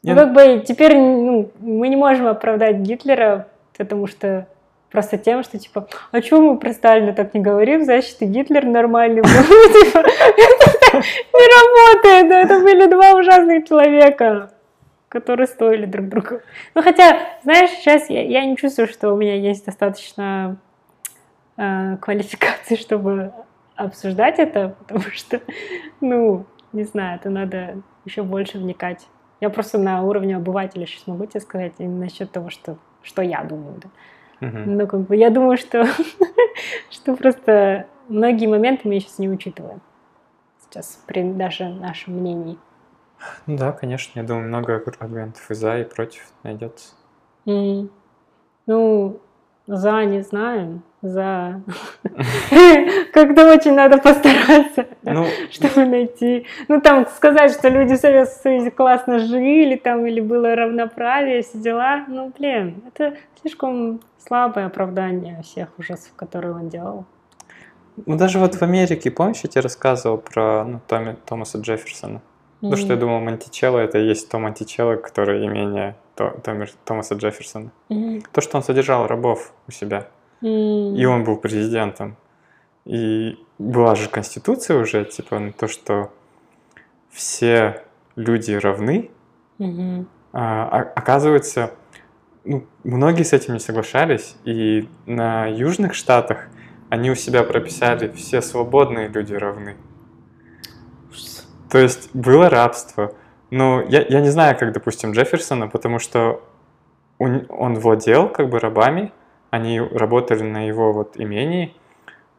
Ну как бы теперь ну, мы не можем оправдать Гитлера, потому что просто тем, что типа, а чего мы про Сталина так не говорим, значит, и Гитлер нормальный был. *laughs* Типа, не работает, это были два ужасных человека, которые стоили друг друга. Ну хотя, знаешь, сейчас я, я не чувствую, что у меня есть достаточно э, квалификации, чтобы обсуждать это, *laughs* потому что, ну, не знаю, это надо еще больше вникать. Я просто на уровне обывателя сейчас могу тебе сказать насчет того, что, что я думаю. Да. Uh-huh. Ну, как бы я думаю, что, *laughs* что просто многие моменты мы сейчас не учитываем. Сейчас при даже нашем мнении. Ну да, конечно, я думаю, много аргументов и за, и против найдется. Mm. Ну, за не знаю, за... *laughs* Как-то очень надо постараться, ну, чтобы найти. Ну, там сказать, что люди в Советском Союзе классно жили, там, или было равноправие, все дела. Ну, блин, это слишком слабое оправдание всех ужасов, которые он делал. Ну, даже вот в Америке, помнишь, я тебе рассказывал про ну, Томи, Томаса Джефферсона? Ну, что я думал, Монтичелло это и есть то Монтичелло, которое имение Томаса Джефферсона. То, что он содержал рабов у себя. И он был президентом. И была же конституция уже, типа, то, что все люди равны. Mm-hmm. А, оказывается, ну, многие с этим не соглашались, и на южных штатах они у себя прописали все свободные люди равны. То есть было рабство. Но я, я не знаю, как, допустим, Джефферсона, потому что он, он владел как бы рабами, они работали на его вот имении,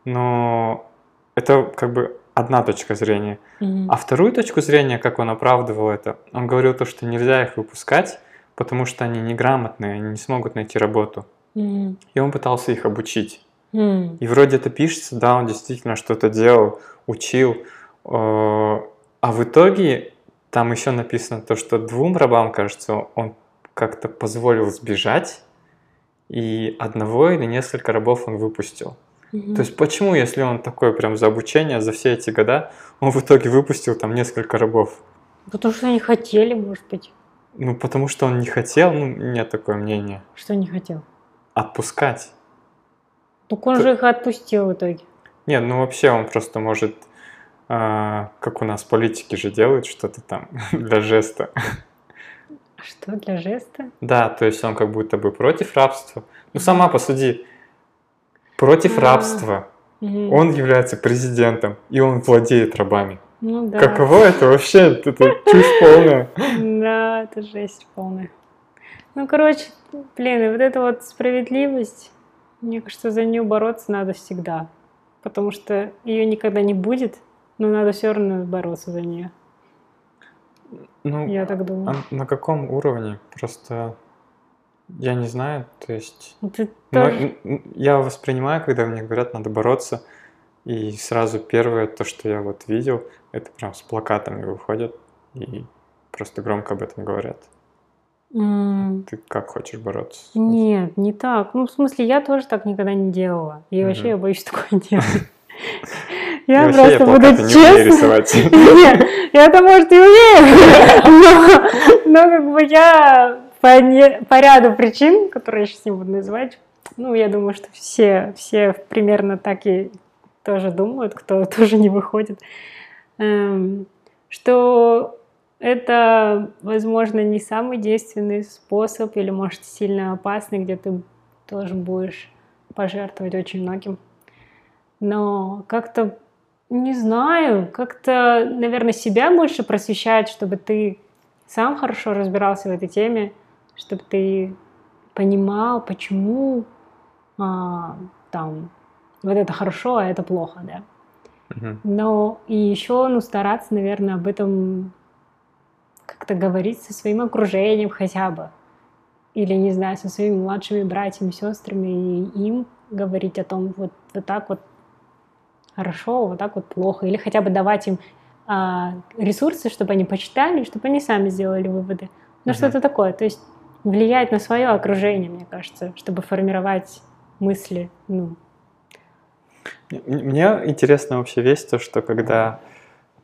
но это как бы одна точка зрения. Mm-hmm. А вторую точку зрения, как он оправдывал это, он говорил то, что нельзя их выпускать, потому что они неграмотные, они не смогут найти работу. Mm. И он пытался их обучить. Mm. И вроде это пишется, да, он действительно что-то делал, учил. Э, а в итоге там еще написано то, что двум рабам, кажется, он как-то позволил сбежать, и одного или несколько рабов он выпустил. Mm-hmm. То есть почему, если он такой прям за обучение, за все эти года, он в итоге выпустил там несколько рабов? Потому что они хотели, может быть. Ну, потому что он не хотел, ну, нет такое мнение. Что не хотел? Отпускать. Так он Т... же их отпустил в итоге. Нет, ну вообще он просто может, э, как у нас политики же делают что-то там *laughs* для жеста. Что для жеста? Да, то есть он как будто бы против рабства. Ну сама посуди, против а. рабства. Он является президентом, и он владеет рабами. Ну да. Каково это вообще? Это чушь полная. Да, это жесть полная. Ну, короче, блин, и вот эта вот справедливость, мне кажется, за нее бороться надо всегда. Потому что ее никогда не будет, но надо все равно бороться за нее. Ну, я так думаю. А на каком уровне? Просто я не знаю, то есть... Ты тоже... Я воспринимаю, когда мне говорят, надо бороться, и сразу первое, то, что я вот видел, это прям с плакатами выходят и просто громко об этом говорят. Mm. Ты как хочешь бороться? Нет, не так. Ну, в смысле, я тоже так никогда не делала. И mm-hmm. вообще я боюсь *laughs* такое делать. Я просто буду честна. *laughs* Нет, я-то, может, и умею. *laughs* Но как бы я по ряду причин, которые я сейчас не буду называть, ну, я думаю, что все, все примерно так и тоже думают, кто *laughs* тоже не выходит, эм, что это, возможно, не самый действенный способ или, может, сильно опасный, где ты тоже будешь пожертвовать очень многим. Но как-то, не знаю, как-то, наверное, себя больше просвещать, чтобы ты сам хорошо разбирался в этой теме, чтобы ты понимал, почему а, там вот это хорошо, а это плохо, да. Но и еще, ну, стараться, наверное, об этом как-то говорить со своим окружением хотя бы. Или, не знаю, со своими младшими братьями, сестрами, и им говорить о том, вот, вот так вот хорошо, вот так вот плохо, или хотя бы давать им а, ресурсы, чтобы они почитали, чтобы они сами сделали выводы. Ну, Мгм. что-то такое. То есть влиять на свое окружение, мне кажется, чтобы формировать мысли. Ну, Мне интересно вообще весь то, что когда,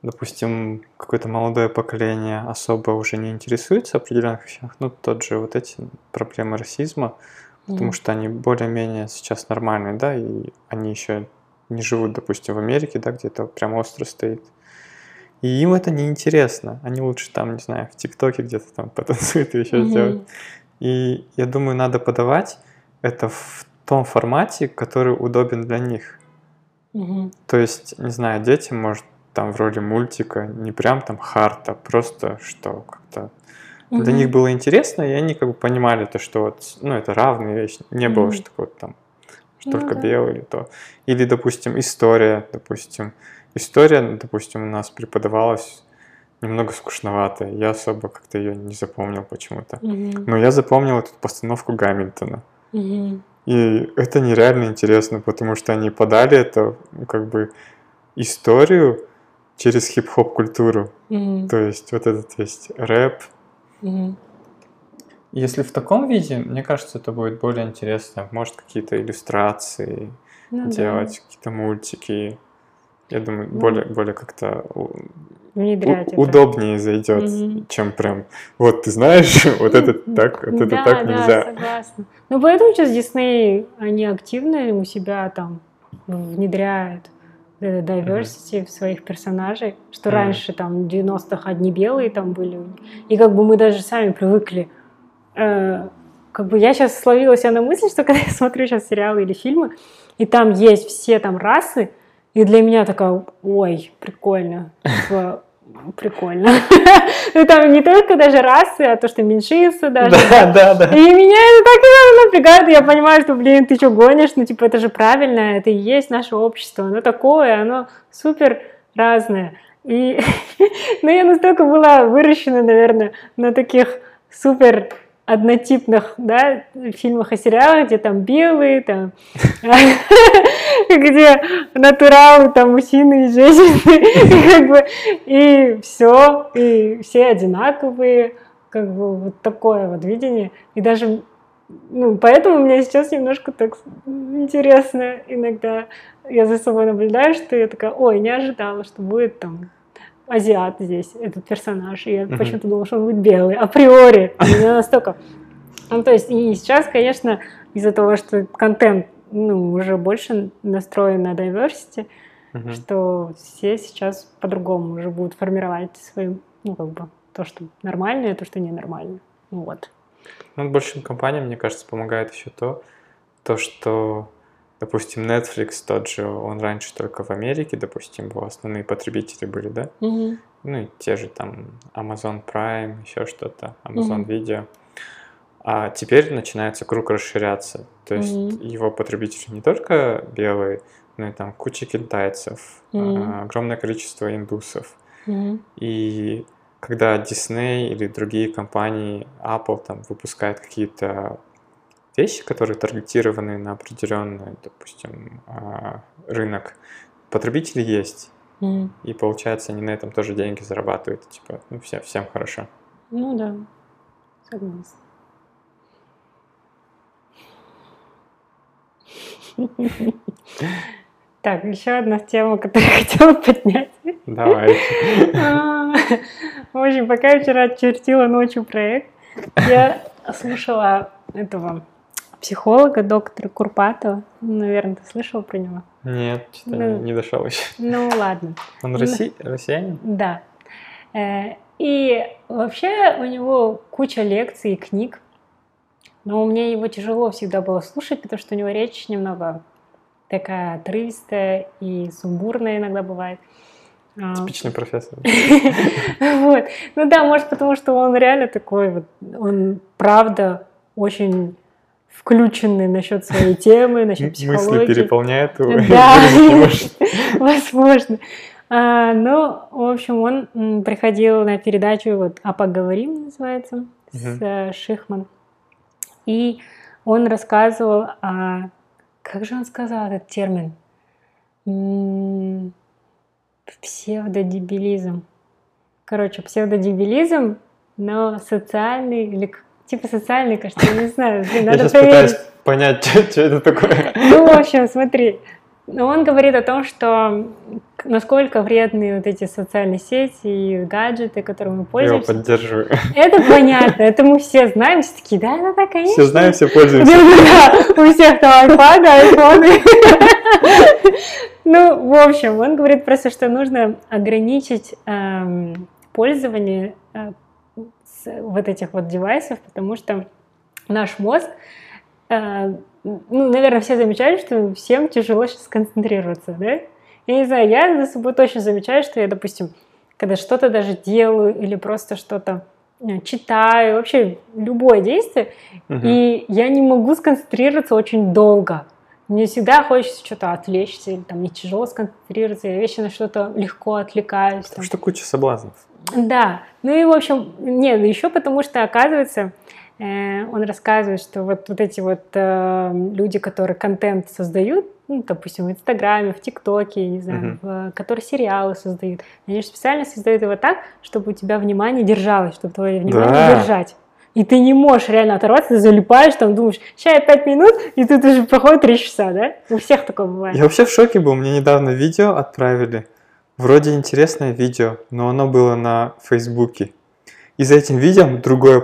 допустим, какое-то молодое поколение особо уже не интересуется определенных вещах, ну, тот же вот эти проблемы расизма, потому мгм. что они более-менее сейчас нормальные, да, и они еще не живут, допустим, в Америке, да, где это прям остро стоит. И им это не интересно. Они лучше там, не знаю, в ТикТоке где-то там *laughs* потанцуют и еще Мгм. сделают. И я думаю, надо подавать это в том формате, который удобен для них. Мгм. То есть, не знаю, дети, может, там в роли мультика, не прям там харта, просто что как-то для Мгм. них было интересно, и они как бы понимали то, что вот, ну, это равная вещь. Не было, Мгм. что вот там что Ну только да. белый то. Или, допустим, история, допустим. История, допустим, у нас преподавалась немного скучноватая. Я особо как-то ее не запомнил почему-то. Мгм. Но я запомнил эту постановку Гамильтона. Мгм. И это нереально интересно, потому что они подали это как бы историю через хип-хоп культуру. Мгм. То есть вот этот весь рэп. Мгм. Если в таком виде, мне кажется, это будет более интересно. Может, какие-то иллюстрации Ну да. делать, какие-то мультики. Я думаю, Ну, более, более как-то у- удобнее зайдет, Мгм. чем прям, вот ты знаешь, *laughs* вот это так, вот это да, так да, нельзя. согласна. Ну, поэтому сейчас Дисней, они активно у себя там внедряют diversity в своих персонажей, что Мгм. раньше там в 90-х одни белые там были. И как бы мы даже сами привыкли. Э, как бы я сейчас словила себя на мысли, что *laughs* когда я смотрю сейчас сериалы или фильмы, и там есть все там расы, и для меня такая, ой, прикольно. Типа, *laughs* Прикольно. *laughs* Ну, там не только даже расы, а то, что меньшинство даже. Да, да, да. И меня это так напрягает, я понимаю, что, блин, ты что гонишь, ну, типа, это же правильно, это и есть наше общество, оно такое, оно супер разное. И, ну, я настолько была выращена, наверное, на таких супер однотипных, да, фильмах и сериалах, где там белые, там, *laughs* где натуралы, там, мужчины и женщины, как бы, и все, и все одинаковые, как бы вот такое вот видение. И даже, ну, поэтому мне сейчас немножко так интересно иногда. Я за собой наблюдаю, что я такая, ой, не ожидала, что будет там азиат здесь, этот персонаж. И я Мгм. почему-то думала, что он будет белый. Априори. *laughs* Не настолько. Ну, то есть, и сейчас, конечно, из-за того, что контент ну, уже больше настроен на diversity, Мгм. что все сейчас по-другому уже будут формировать свои, ну, как бы, то, что нормальное, то, что ненормально. Ну, Вот. Ну, большим компаниям, мне кажется, помогает еще то, то, что, допустим, Netflix тот же, он раньше только в Америке, допустим, его основные потребители были, да? Ну и те же там Amazon Prime, еще что-то, Amazon Мгм. Video. А теперь начинается круг расширяться. То есть Мгм. его потребители не только белые, но и там куча китайцев, а, огромное количество индусов. Мгм. И когда Disney или другие компании, Apple там выпускают какие-то вещи, которые таргетированы на определенный, допустим, а, рынок, потребители есть. Мгм. И получается, они на этом тоже деньги зарабатывают. Типа, ну, всем, всем хорошо. Ну да, согласна. Так, еще одна тема, которую я хотела поднять. Давай. А, В общем, пока я вчера чертила ночью проект, я слушала этого психолога, доктора Курпатова. Наверное, ты слышал про него? Нет, что-то Ну. не, не дошел еще. Ну, ладно. Он Ну. росси- россиянин? Да. Э, И вообще у него куча лекций и книг, но мне его тяжело всегда было слушать, потому что у него речь немного такая отрывистая и сумбурная иногда бывает. А, Типичный профессор. *laughs* Вот. Ну да, может, потому что он реально такой вот, он правда очень включенный насчет своей темы, насчет Мысли психологии. переполняет его. Да, *laughs* *laughs* возможно. А, ну, в общем, он приходил на передачу, вот «А поговорим» называется, с Шихман. И он рассказывал о... Как же он сказал этот термин? Псевдодебилизм. Короче, псевдодебилизм, но социальный или типа социальный, кажется, я не знаю. Блин, Я надо сейчас проверить. пытаюсь понять, *laughs* что это такое. Ну, в общем, смотри. Ну, Он говорит о том, что насколько вредны вот эти социальные сети и гаджеты, которыми мы Я его пользуемся. поддерживаю. Это *laughs* понятно, это мы все знаем, все такие, да, да, да, конечно. Все знаем, все пользуемся. Да-да-да, у всех там айпады, айфоны. Ну, в общем, он говорит просто, что нужно ограничить эм, пользование э, вот этих вот девайсов, потому что наш мозг, э, ну, наверное, все замечали, что всем тяжело сейчас сконцентрироваться, да? Я не знаю, я за собой точно замечаю, что я, допустим, когда что-то даже делаю или просто что-то э, читаю, вообще любое действие, Мгм. и я не могу сконцентрироваться очень долго. Мне всегда хочется что-то отвлечься, или там мне тяжело сконцентрироваться, я вечно на что-то легко отвлекаюсь. Потому там. что куча соблазнов. Да, ну и в общем, нет, еще потому что оказывается, э, он рассказывает, что вот, вот эти вот э, люди, которые контент создают, ну, допустим, в Инстаграме, в ТикТоке, не знаю, Мгм. в- которые сериалы создают, они же специально создают его так, чтобы у тебя внимание держалось, чтобы твое внимание Да. держать. И ты не можешь реально оторваться, ты залипаешь, там думаешь, сейчас пять минут, и тут уже проходит три часа, да? У всех такое бывает. Я вообще в шоке был. Мне недавно видео отправили. Вроде интересное видео, но оно было на Фейсбуке. И за этим видео другое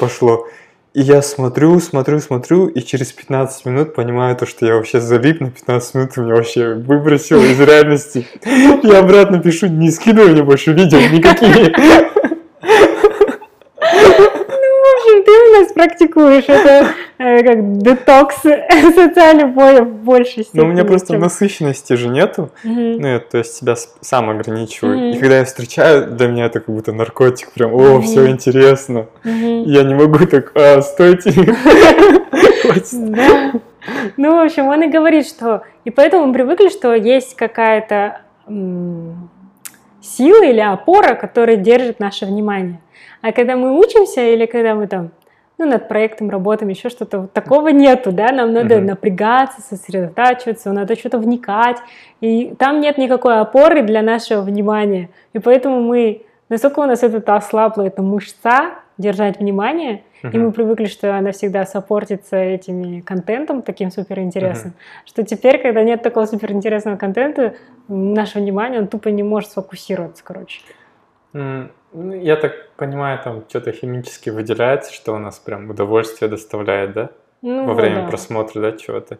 пошло. И я смотрю, смотрю, смотрю, и через 15 минут понимаю то, что я вообще залип на 15 минут, и меня вообще выбросило из реальности. *laughs* Я обратно пишу, не скидывай мне больше видео никакие. В нас практикуешь это э, как детокс *laughs* социальной боли в большей степени. Но у меня просто чем- насыщенности же нету. Ну, я, то есть себя сам ограничиваю. И когда я встречаю, для меня это как будто наркотик. Прям, о, все интересно. Я не могу так, а, стойте. *laughs* Ну, в общем, он и говорит, что... И поэтому мы привыкли, что есть какая-то сила или опора, которая держит наше внимание. А когда мы учимся или когда мы там ну, над проектом работаем, еще что-то, вот такого нету, да, нам надо Мгм. напрягаться, сосредотачиваться, надо что-то вникать, и там нет никакой опоры для нашего внимания, и поэтому мы, насколько у нас это ослабло, эта мышца, держать внимание, и мы привыкли, что она всегда саппортится этими контентом таким суперинтересным, что теперь, когда нет такого суперинтересного контента, наше внимание, он тупо не может сфокусироваться, короче. М, ну, Я так понимаю, там что-то химически выделяется, что у нас прям удовольствие доставляет, да? Ну, Во время да. просмотра, да, чего-то.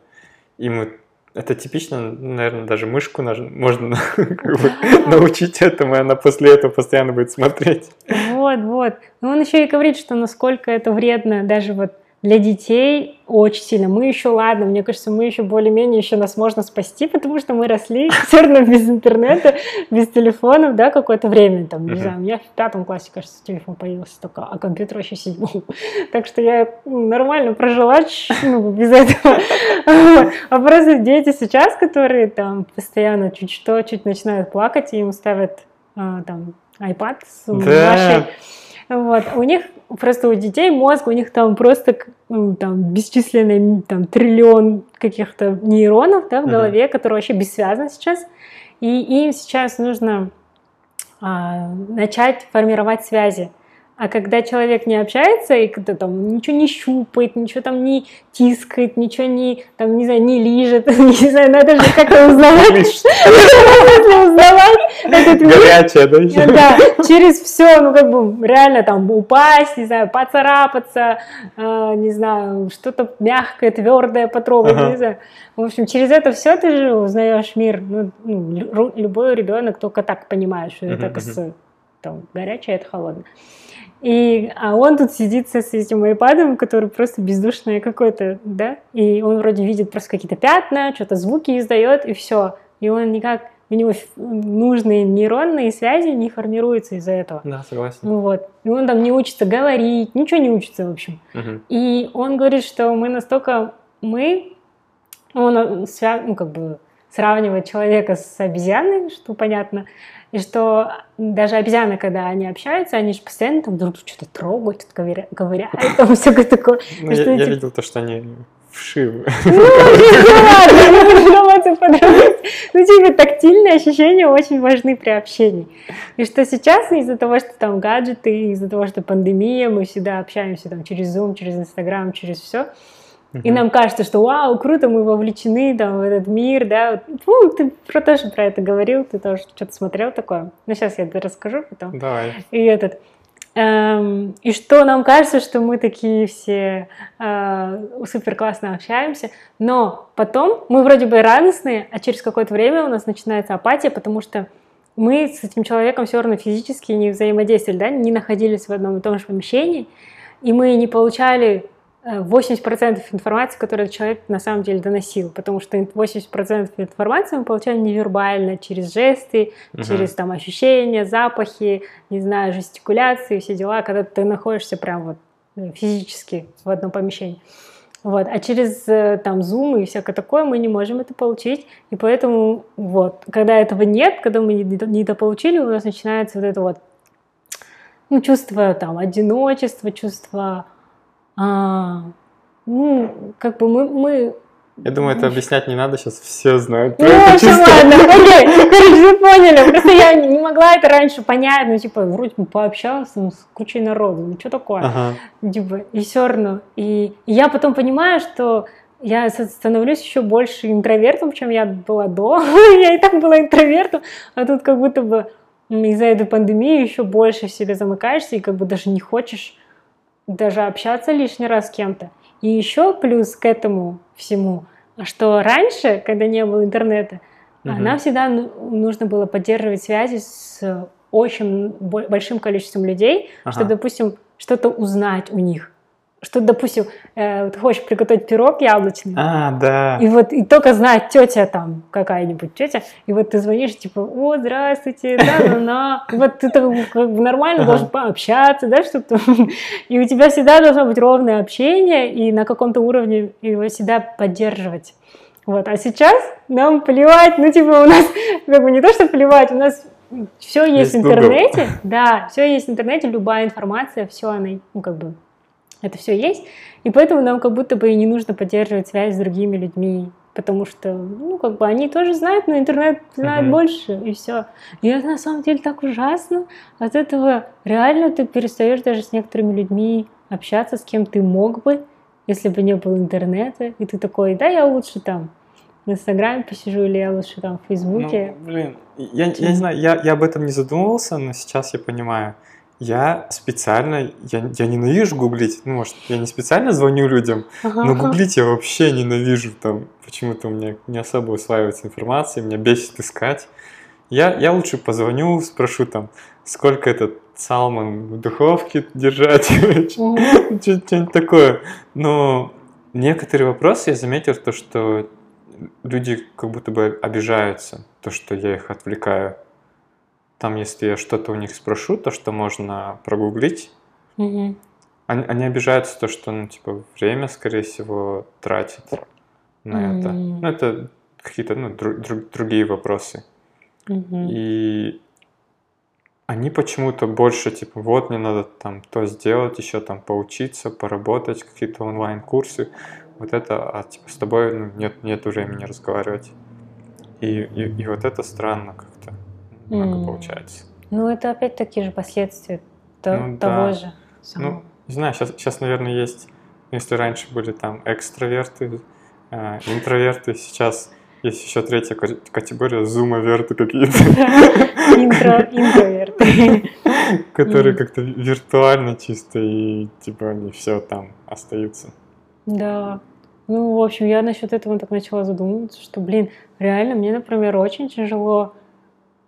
И мы это типично, наверное, даже мышку наж- можно *laughs* как бы *laughs* научить этому, и она после этого постоянно будет смотреть. Вот, вот. Но он еще и говорит, что насколько это вредно даже вот для детей очень сильно. Мы еще, ладно, мне кажется, мы еще более-менее еще нас можно спасти, *laughs* потому что мы росли *laughs* все равно без интернета, без телефонов, да, какое-то время, там, не знаю, у меня в пятом классе, кажется, телефон появился только, а компьютер в седьмом. *laughs* Так что я ну, нормально прожила ну, без этого. А просто дети сейчас, которые там постоянно чуть что, чуть начинают плакать, и им ставят а, там iPad с Да. Машей. Вот. У них просто у детей мозг, у них там просто ну, там бесчисленный там триллион каких-то нейронов да, в голове, которые вообще бессвязны сейчас. И им сейчас нужно а, начать формировать связи. А когда человек не общается и когда там ничего не щупает, ничего там не тискает, ничего не, там, не знаю, не лижет, *laughs* не знаю, надо же как-то узнавать, *laughs* узнавать этот мир, Горячая, да? да, через все, ну как бы реально там упасть, не знаю, поцарапаться, э, не знаю, что-то мягкое, твердое потрогать, не знаю. В общем, через это все ты же узнаешь мир. Ну, ну, лю- любой ребенок только так понимает, что это там, горячее, это холодное. И, а он тут сидит с этим айпадом, который просто бездушный какой-то, да, и он вроде видит просто какие-то пятна, что-то звуки издает, и все. И он никак, у него нужные нейронные связи не формируются из-за этого. Да, согласен. Ну вот. И он там не учится говорить, ничего не учится, в общем. Мгм. И он говорит, что мы настолько, мы, он свя- ну, как бы сравнивает человека с обезьяной, что понятно, и что даже обезьяны, когда они общаются, они же постоянно там друг что-то трогают, ковыря- ковыряют, там всякое такое. Ну, я, видел то, что они вшивы. Ну, не *laughs* подробности. Ну, типа, тактильные ощущения очень важны при общении. И что сейчас из-за того, что там гаджеты, из-за того, что пандемия, мы всегда общаемся там через Zoom, через Instagram, через все, и нам кажется, что вау, круто, мы вовлечены там, в этот мир, да. Ну, ты про тоже про это говорил, ты тоже что-то смотрел такое. Ну, сейчас я это расскажу потом. Давай. И этот. Эм, и что нам кажется, что мы такие все э, супер классно общаемся, но потом мы вроде бы радостные, а через какое-то время у нас начинается апатия, потому что мы с этим человеком все равно физически не взаимодействовали, да, не находились в одном и том же помещении, и мы не получали 80% информации, которую человек на самом деле доносил, потому что 80% информации мы получаем невербально, через жесты, uh-huh. через там ощущения, запахи, не знаю, жестикуляции, все дела, когда ты находишься прям вот ну, физически в одном помещении. Вот. А через э, там Zoom и всякое такое мы не можем это получить. И поэтому вот, когда этого нет, когда мы не это получили, у нас начинается вот это вот ну, чувство там одиночества, чувство а, ну, как бы мы, мы я думаю, это объяснять не надо, сейчас все знают. Ну, в общем, ладно, *laughs* окей, короче, вы поняли. Просто я не могла это раньше понять, ну, типа, вроде бы пообщалась ну, с кучей народу, ну, что такое? Ага. Типа, и все равно. И, и я потом понимаю, что я становлюсь еще больше интровертом, чем я была до. *laughs* я и так была интровертом, а тут как будто бы из-за этой пандемии еще больше в себе замыкаешься и как бы даже не хочешь даже общаться лишний раз с кем-то. И еще плюс к этому всему, что раньше, когда не было интернета, угу. нам всегда нужно было поддерживать связи с очень большим количеством людей, ага. чтобы, допустим, что-то узнать у них что, допустим, э, ты хочешь приготовить пирог яблочный. А, да. И вот и только знает тетя там какая-нибудь тетя, и вот ты звонишь типа, о, здравствуйте, да, *laughs* на, на. И вот ты так, как бы нормально ага. должен пообщаться, да, что-то. *laughs* И у тебя всегда должно быть ровное общение, и на каком-то уровне его всегда поддерживать. Вот. А сейчас нам плевать, ну типа у нас *laughs* как бы не то, что плевать, у нас все есть, есть в интернете, Google. да, все есть в интернете, любая информация, все она, ну как бы это все есть, и поэтому нам как будто бы и не нужно поддерживать связь с другими людьми, потому что, ну, как бы они тоже знают, но интернет знает uh-huh. больше, и все. И это на самом деле так ужасно. От этого реально ты перестаешь даже с некоторыми людьми общаться, с кем ты мог бы, если бы не было интернета, и ты такой, да, я лучше там в Инстаграме посижу, или я лучше там в Фейсбуке. Ну, блин, я, я не знаю, я, я об этом не задумывался, но сейчас я понимаю. Я специально, я, я ненавижу гуглить, ну, может, я не специально звоню людям, ага. но гуглить я вообще ненавижу, там, почему-то у меня не особо усваивается информация, меня бесит искать. Я, я лучше позвоню, спрошу там, сколько этот салмон в духовке держать, *laughs* что-нибудь такое. Но некоторые вопросы я заметил, то, что люди как будто бы обижаются, то, что я их отвлекаю. Там, если я что-то у них спрошу, то, что можно прогуглить, угу. они, они обижаются то, что, ну, типа, время, скорее всего, тратит на mm это. Ну, это какие-то, ну, друг, друг, другие вопросы. mm И они почему-то больше, типа, вот, мне надо там то сделать, еще там поучиться, поработать, какие-то онлайн-курсы. Вот это, а типа с тобой ну, нет, нет времени разговаривать. И, и, и вот это странно много mm. получается. Ну, это опять такие же последствия то, ну, того да. же. Самого. Ну, не знаю, сейчас, сейчас, наверное, есть, если раньше были там экстраверты, э, интроверты, сейчас есть еще третья категория зумоверты какие-то. *laughs* Интро, интроверты. *laughs* Которые как-то виртуально чисто и типа они все там остаются. Да. Ну, в общем, я насчет этого так начала задумываться, что, блин, реально мне, например, очень тяжело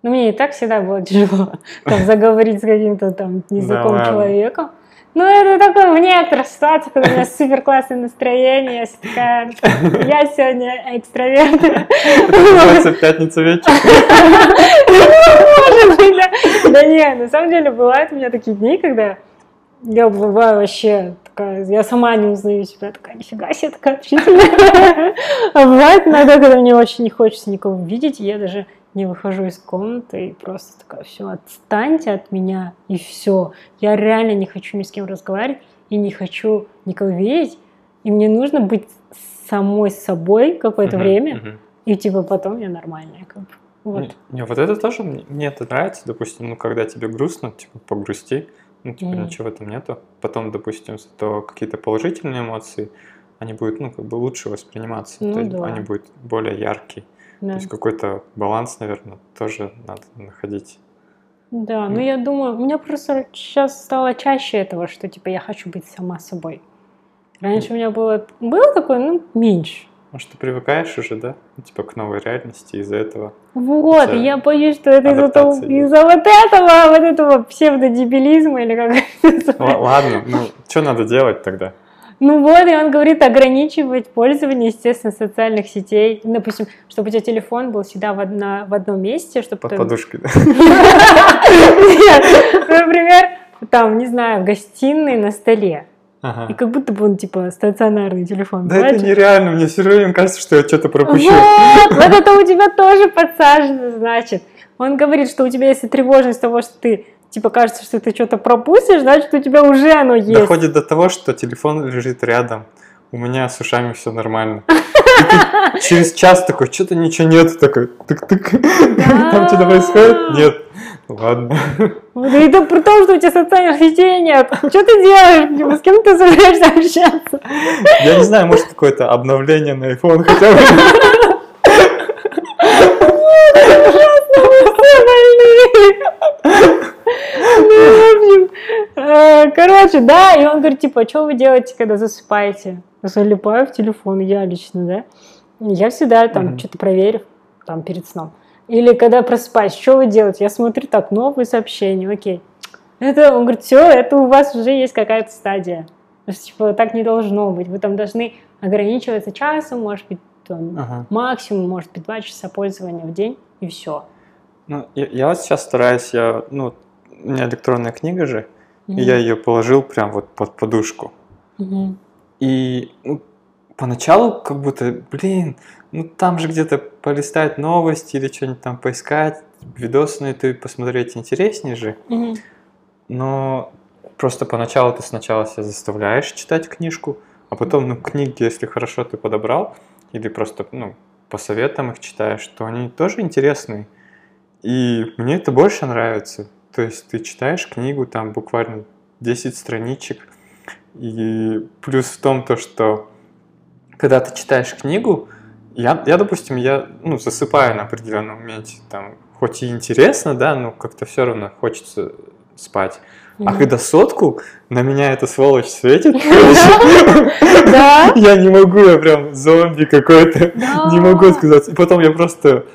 ну, мне и так всегда было тяжело *laughs* там, заговорить с каким-то там незнакомым да, человеком. Ну, это такое в некоторых ситуациях, когда у меня супер классное настроение, я такая, я сегодня экстраверт. Называется пятница вечер. Может быть, да. Да нет, на самом деле бывают у меня такие дни, когда я бываю вообще такая, я сама не узнаю себя, такая, нифига себе, такая общительная. А бывает иногда, когда мне очень не хочется никого видеть, я даже не выхожу из комнаты и просто такая, все, отстаньте от меня, и все. Я реально не хочу ни с кем разговаривать и не хочу никого видеть, и мне нужно быть самой собой какое-то Мгм, время, мгм. и типа потом я нормальная, как бы. Вот. Не, не, вот это тоже мне, мне это нравится, допустим, ну, когда тебе грустно, типа, погрусти, ну, типа, Мгм. ничего в этом нету. Потом, допустим, зато какие-то положительные эмоции, они будут, ну, как бы лучше восприниматься, Ну то есть да. они будут более яркие. Да. То есть какой-то баланс, наверное, тоже надо находить. Да, ну М. я думаю, у меня просто сейчас стало чаще этого, что типа я хочу быть сама собой. Раньше у меня было, было такое, ну, меньше. Может, ты привыкаешь уже, да? Ну, Типа к новой реальности из-за этого. Вот, Вся я боюсь, что это из-за, того- из-за вот этого, вот этого псевдодебилизма или как это называется. Ладно, ну, что надо делать тогда? Ну вот, и он говорит ограничивать пользование, естественно, социальных сетей. Допустим, чтобы у тебя телефон был всегда в, одна- в одном месте, чтобы Под ты- подушкой, да? Например, там, не знаю, в гостиной на столе. И Ага. как будто бы он, типа, стационарный телефон. Да это понимаете? нереально, мне все время кажется, что я что-то пропущу. Вот, вот это у тебя тоже подсажено, значит. Он говорит, что у тебя, если тревожность того, что ты, типа, кажется, что ты что-то пропустишь, значит, у тебя уже оно есть. Доходит до того, что телефон лежит рядом. У меня с ушами все нормально. Через час такой, что-то ничего нет, такой, тык-тык. *laughs* Там что-то происходит? Нет. Ладно. Вот, и это при том, что у тебя социальных сетей нет. Что ты делаешь? Типа, С кем ты собираешься общаться? Я не знаю, может какое-то обновление на iPhone хотя бы. *laughs* Все больные. Ну, в общем, э, короче, да, и он говорит, типа, что вы делаете, когда засыпаете? Залипаю в телефон, я лично, да. Я всегда там что-то проверю, там, перед сном. Или когда просыпаюсь, что вы делаете? Я смотрю, так, новые сообщения, окей. Это, он говорит, все, это у вас уже есть какая-то стадия. Типа, так не должно быть. Вы там должны ограничиваться часом, может быть, там, Ага. максимум, может быть, два часа пользования в день, и все. Ну, я, я вот сейчас стараюсь, я, ну, у меня электронная книга же, и я ее положил прям вот под подушку. И ну, поначалу как будто, блин, ну там же где-то полистать новости или что-нибудь там поискать, видосы на YouTube посмотреть интереснее же. Но просто поначалу ты сначала себя заставляешь читать книжку, а потом, ну, книги, если хорошо ты подобрал, или просто, ну, по советам их читаешь, то они тоже интересные. И мне это больше нравится. То есть ты читаешь книгу, там буквально 10 страничек, и плюс в том то, что когда ты читаешь книгу, я, я допустим, я ну, засыпаю на определенном моменте, там, хоть и интересно, да, но как-то все равно хочется спать. А когда сотку на меня эта сволочь светит, *laughs* *laughs* я не могу, я прям зомби какой-то, не могу отказаться. И потом я просто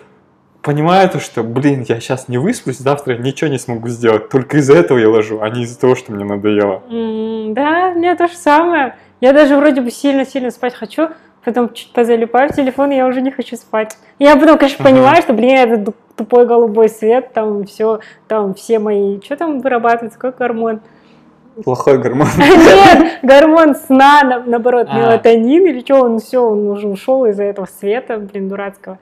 понимаю то, что, блин, я сейчас не высплюсь, завтра ничего не смогу сделать. Только из-за этого я ложу, а не из-за того, что мне надоело. М, Да, у меня то же самое. Я даже вроде бы сильно-сильно спать хочу, потом чуть позалипаю в телефон, и я уже не хочу спать. Я потом, конечно, понимаю, что, блин, это ду- тупой голубой свет, там все, там все мои... Что там вырабатывается? Какой гормон? Плохой гормон. *laughs* Нет, гормон сна, на- наоборот, А. мелатонин или что, он все, он уже ушел из-за этого света, блин, дурацкого.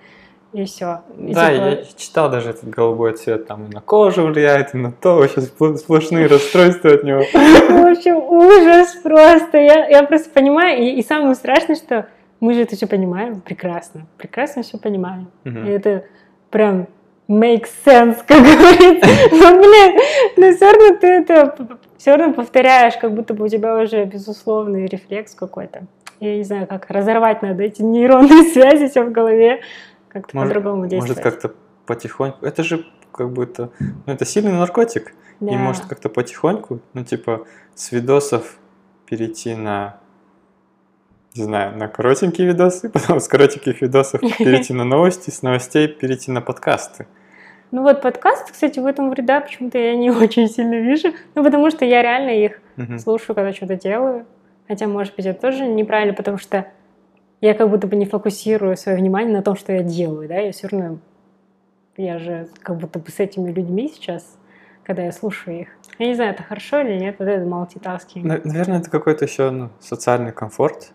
И все. Да, я читал даже этот голубой цвет, там и на кожу влияет, и на то, вообще спл- сплошные расстройства от него. *laughs* В общем, ужас просто. Я, я просто понимаю, и, и самое страшное, что мы же это все понимаем прекрасно. Прекрасно все понимаем. И Мгм. это прям makes sense, *laughs* как говорится. Но, блин, но все равно ты это все равно повторяешь, как будто бы у тебя уже безусловный рефлекс какой-то. Я не знаю, как разорвать надо эти нейронные *laughs* связи все в голове, как-то Может- по-другому Может, действовать. как-то потихоньку. Это же как будто. Ну, это сильный наркотик. И Да. может как-то потихоньку, ну, типа, с видосов перейти на. Не знаю, на коротенькие видосы, *laughs* потом с коротеньких видосов перейти на новости, с новостей перейти на подкасты. Ну вот подкаст, кстати, в этом вреда почему-то я не *laughs* очень сильно вижу. Ну потому что я реально их Мгм. слушаю, когда что-то делаю. Хотя, может быть, это тоже неправильно, потому что я как будто бы не фокусирую свое внимание на том, что я делаю, да, я все равно, я же как будто бы с этими людьми сейчас, когда я слушаю их. Я не знаю, это хорошо или нет, вот это. На- Наверное, это какой-то еще ну, социальный комфорт,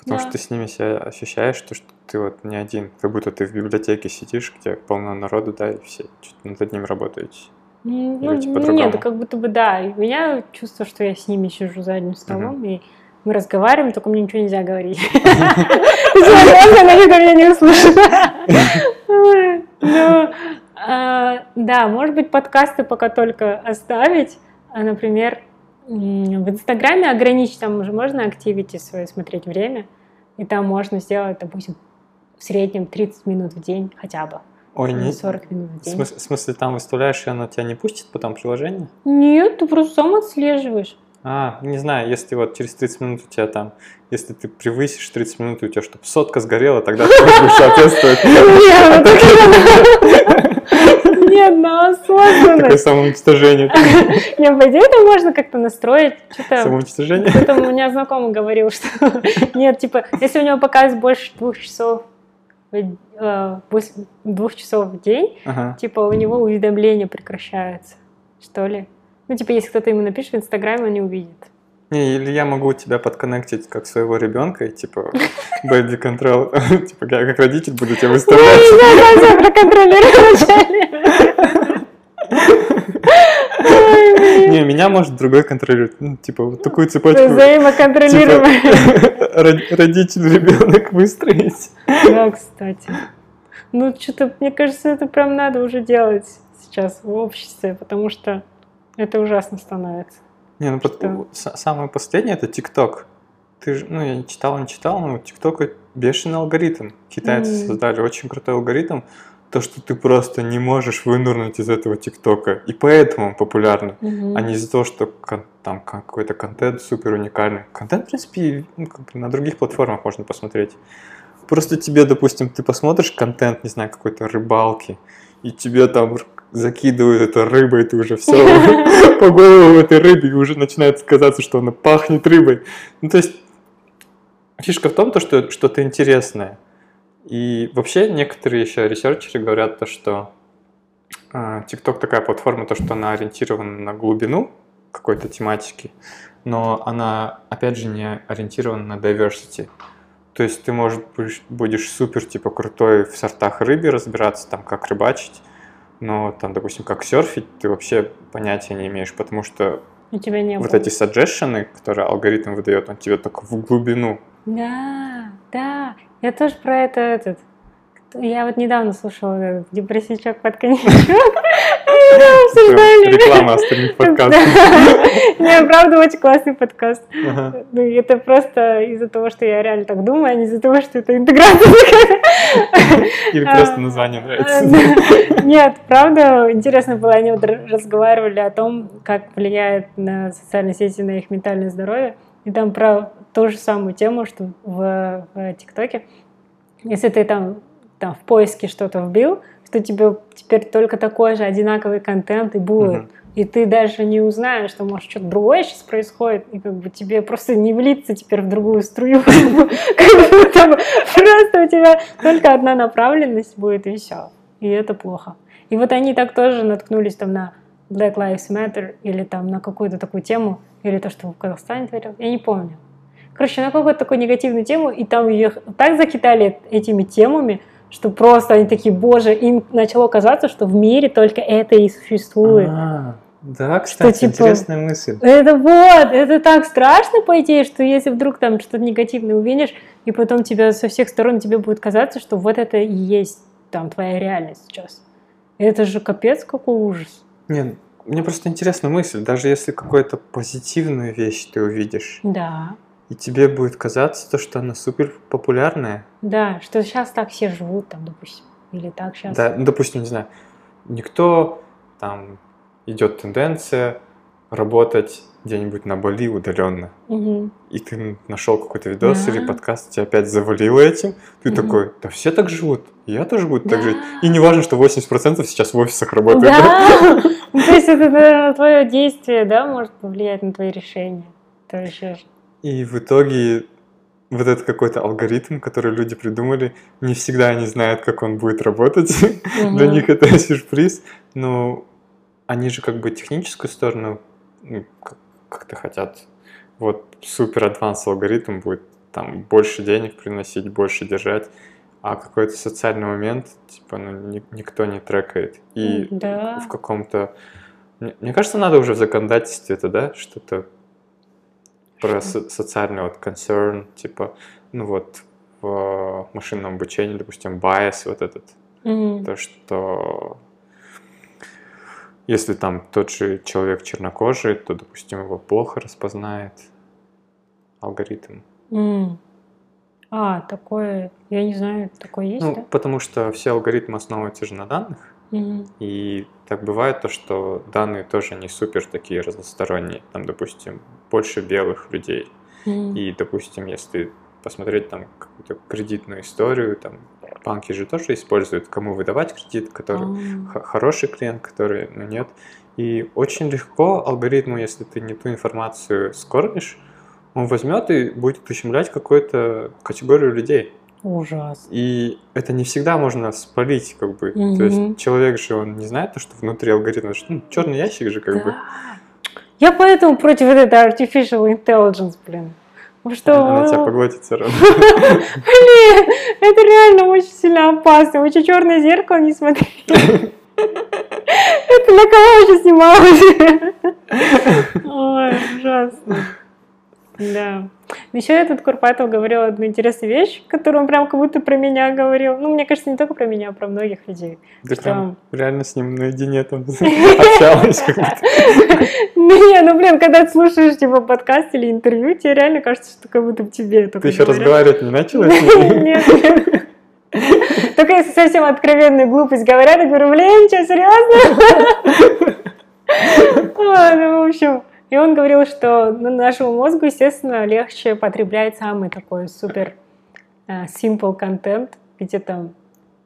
потому Да. что ты с ними себя ощущаешь, то, что ты вот не один, как будто ты в библиотеке сидишь, где полно народу, да, и все что-то над одним работаете. М, Или Ну, типа ну, нет, как будто бы да. У меня чувство, что я с ними сижу за одним столом, и мы разговариваем, только мне ничего нельзя говорить. *laughs* Она меня не услышит. Ну, а, да, может быть, подкасты пока только оставить, а, например, в Инстаграме ограничить, там уже можно активити свое смотреть время, и там можно сделать, допустим, в среднем 30 минут в день хотя бы. Ой, не... 40 минут в день. В смысле, в смысле, там выставляешь, и оно тебя не пустит потом приложение? Нет, ты просто сам отслеживаешь. А, не знаю, если вот через 30 минут у тебя там, если ты превысишь 30 минут, у тебя чтобы сотка сгорела, тогда ты будешь соответствовать. *laughs* Нет, на *laughs* осознанность. Такое самоуничтожение. *laughs* Не, по идее, это можно как-то настроить. Самоуничтожение? Кто-то у меня знакомый говорил, что нет, типа, если у него показывает больше двух часов э, двух часов в день, Ага. типа у него уведомления прекращаются, что ли. Ну, типа, если кто-то ему напишет в Инстаграме, он не увидит. Не, или я могу тебя подконнектить как своего ребенка, и типа *laughs* baby control, *laughs* типа я как родитель буду тебя выставлять. Да, да, проконтролировать *laughs* Не, меня может другой контролировать. Ну, типа вот такую цепочку Взаимоконтролирование. ро- родитель, ребенок выстроить. Да, кстати. Ну, что-то, мне кажется, это прям надо уже делать сейчас в обществе, потому что это ужасно становится. Не, ну Что? самое последнее это ТикТок. Ты же, ну я не читал, не читал, но ТикТок бешеный алгоритм. Китайцы Мгм. создали очень крутой алгоритм, то, что ты просто не можешь вынырнуть из этого ТикТока. И поэтому он популярный. а не из-за того, что там какой-то контент супер уникальный. Контент, в принципе, ну, как бы на других платформах можно посмотреть. Просто тебе, допустим, ты посмотришь контент, не знаю, какой-то рыбалки, и тебе там закидывают это рыбой, ты уже все *laughs* по голову этой рыбе, и уже начинает казаться, что она пахнет рыбой. Ну, то есть, фишка в том, то, что что-то интересное. И вообще некоторые еще ресерчеры говорят то, что а, TikTok такая платформа, то, что она ориентирована на глубину какой-то тематики, но она, опять же, не ориентирована на diversity. То есть ты, может, будешь супер, типа, крутой в сортах рыбы разбираться, там, как рыбачить, но, там, допустим, как серфить, ты вообще понятия не имеешь, потому что У тебя не вот было. эти саджешены, которые алгоритм выдает, он тебе только в глубину. Да, да. Я тоже про это этот. Я вот недавно слушала этот депрессичок под коньячок. *laughs* Обсуждали. Реклама остальных подкастов. Не, правда, очень классный подкаст. Ну, это просто из-за того, что я реально так думаю, а не из-за того, что это интеграция. Или А, просто название нравится. Э, Нет, правда, интересно было, они разговаривали о том, как влияет на социальные сети на их ментальное здоровье. И там про ту же самую тему, что в ТикТоке, если ты там, там в поиске что-то вбил, что тебе теперь только такой же одинаковый контент и будет. Мгм. И ты даже не узнаешь, что может что-то другое сейчас происходит, и как бы тебе просто не влиться теперь в другую струю. *laughs* Как будто бы Просто у тебя только одна направленность будет, и все. И это плохо. И вот они так тоже наткнулись там на Black Lives Matter или там на какую-то такую тему, или то, что в Казахстане творилось, я не помню. Короче, на какую-то такую негативную тему, и там ее так закидали этими темами, что просто они такие, боже, им начало казаться, что в мире только это и существует. А, Да, кстати, типа- интересная мысль. Это вот, это так страшно, по идее, что если вдруг там что-то негативное увидишь, и потом тебя со всех сторон тебе будет казаться, что вот это и есть там твоя реальность сейчас. Это же капец какой ужас. Нет, мне просто интересна мысль, даже если какую-то позитивную вещь ты увидишь, Да, и тебе будет казаться то, что она супер популярная, да, что сейчас так все живут, там, допустим, или так сейчас. да, ну, допустим, не знаю, никто там идет тенденция работать где-нибудь на Бали удаленно, Мгм. и ты нашел какой-то видос Да. или подкаст, тебя опять завалило этим, ты Мгм. такой, да все так живут, я тоже буду так Да. жить. И не важно, что 80% сейчас в офисах работают. Да, *laughs* то есть это, наверное, твое действие, да, может повлиять на твои решения. Это вообще И в итоге вот этот какой-то алгоритм, который люди придумали, не всегда они знают, как он будет работать. *laughs* Для Мгм. них это *laughs* сюрприз, но они же как бы техническую сторону ну, как- как-то хотят. Вот супер адванс алгоритм будет там больше денег приносить, больше держать, а какой-то социальный момент, типа, ну, ни- никто не трекает. И Да. в каком-то... Мне, мне кажется, надо уже в законодательстве это, да, что-то про со- социальный вот concern, типа, ну вот в машинном обучении, допустим, bias вот этот, Мгм. то, что если там тот же человек чернокожий, то, допустим, его плохо распознает алгоритм. М. А, такое, я не знаю, такое есть, Ну, да? потому что все алгоритмы основываются же на данных, Мгм. и так бывает то, что данные тоже не супер такие разносторонние. Там, допустим, больше белых людей. Мгм. И, допустим, если посмотреть там какую-то кредитную историю, там банки же тоже используют, кому выдавать кредит, который х- хороший клиент, который ну, нет. И очень легко алгоритму, если ты не ту информацию скормишь, он возьмет и будет ущемлять какую-то категорию людей. Ужас. И это не всегда можно спалить, как бы. То Мгм. есть человек же, он не знает, то, что внутри алгоритма, что, ну, черный ящик же, как бы. Да. Я поэтому против этой artificial intelligence, блин. Потому что, Она тебя поглотит все равно. блин, это реально очень сильно опасно. Лучше черное зеркало не смотри. Это на кого вообще снималось? Ой, ужасно. Да. Еще этот Курпатов говорил одну интересную вещь, которую он прям как будто про меня говорил. Ну, мне кажется, не только про меня, а про многих людей. Ты Что? прям реально с ним наедине там *laughs* общалась. как будто. Ну, не, ну, блин, когда ты слушаешь, типа, подкаст или интервью, тебе реально кажется, что как будто тебе только Ты еще разговаривать не начала? *laughs* Нет. Только если совсем откровенную глупость говорят, я говорю, блин, что, серьезно? *laughs* Ну, в общем, и он говорил, что ну, нашему мозгу, естественно, легче потреблять самый такой супер э, simple контент, где там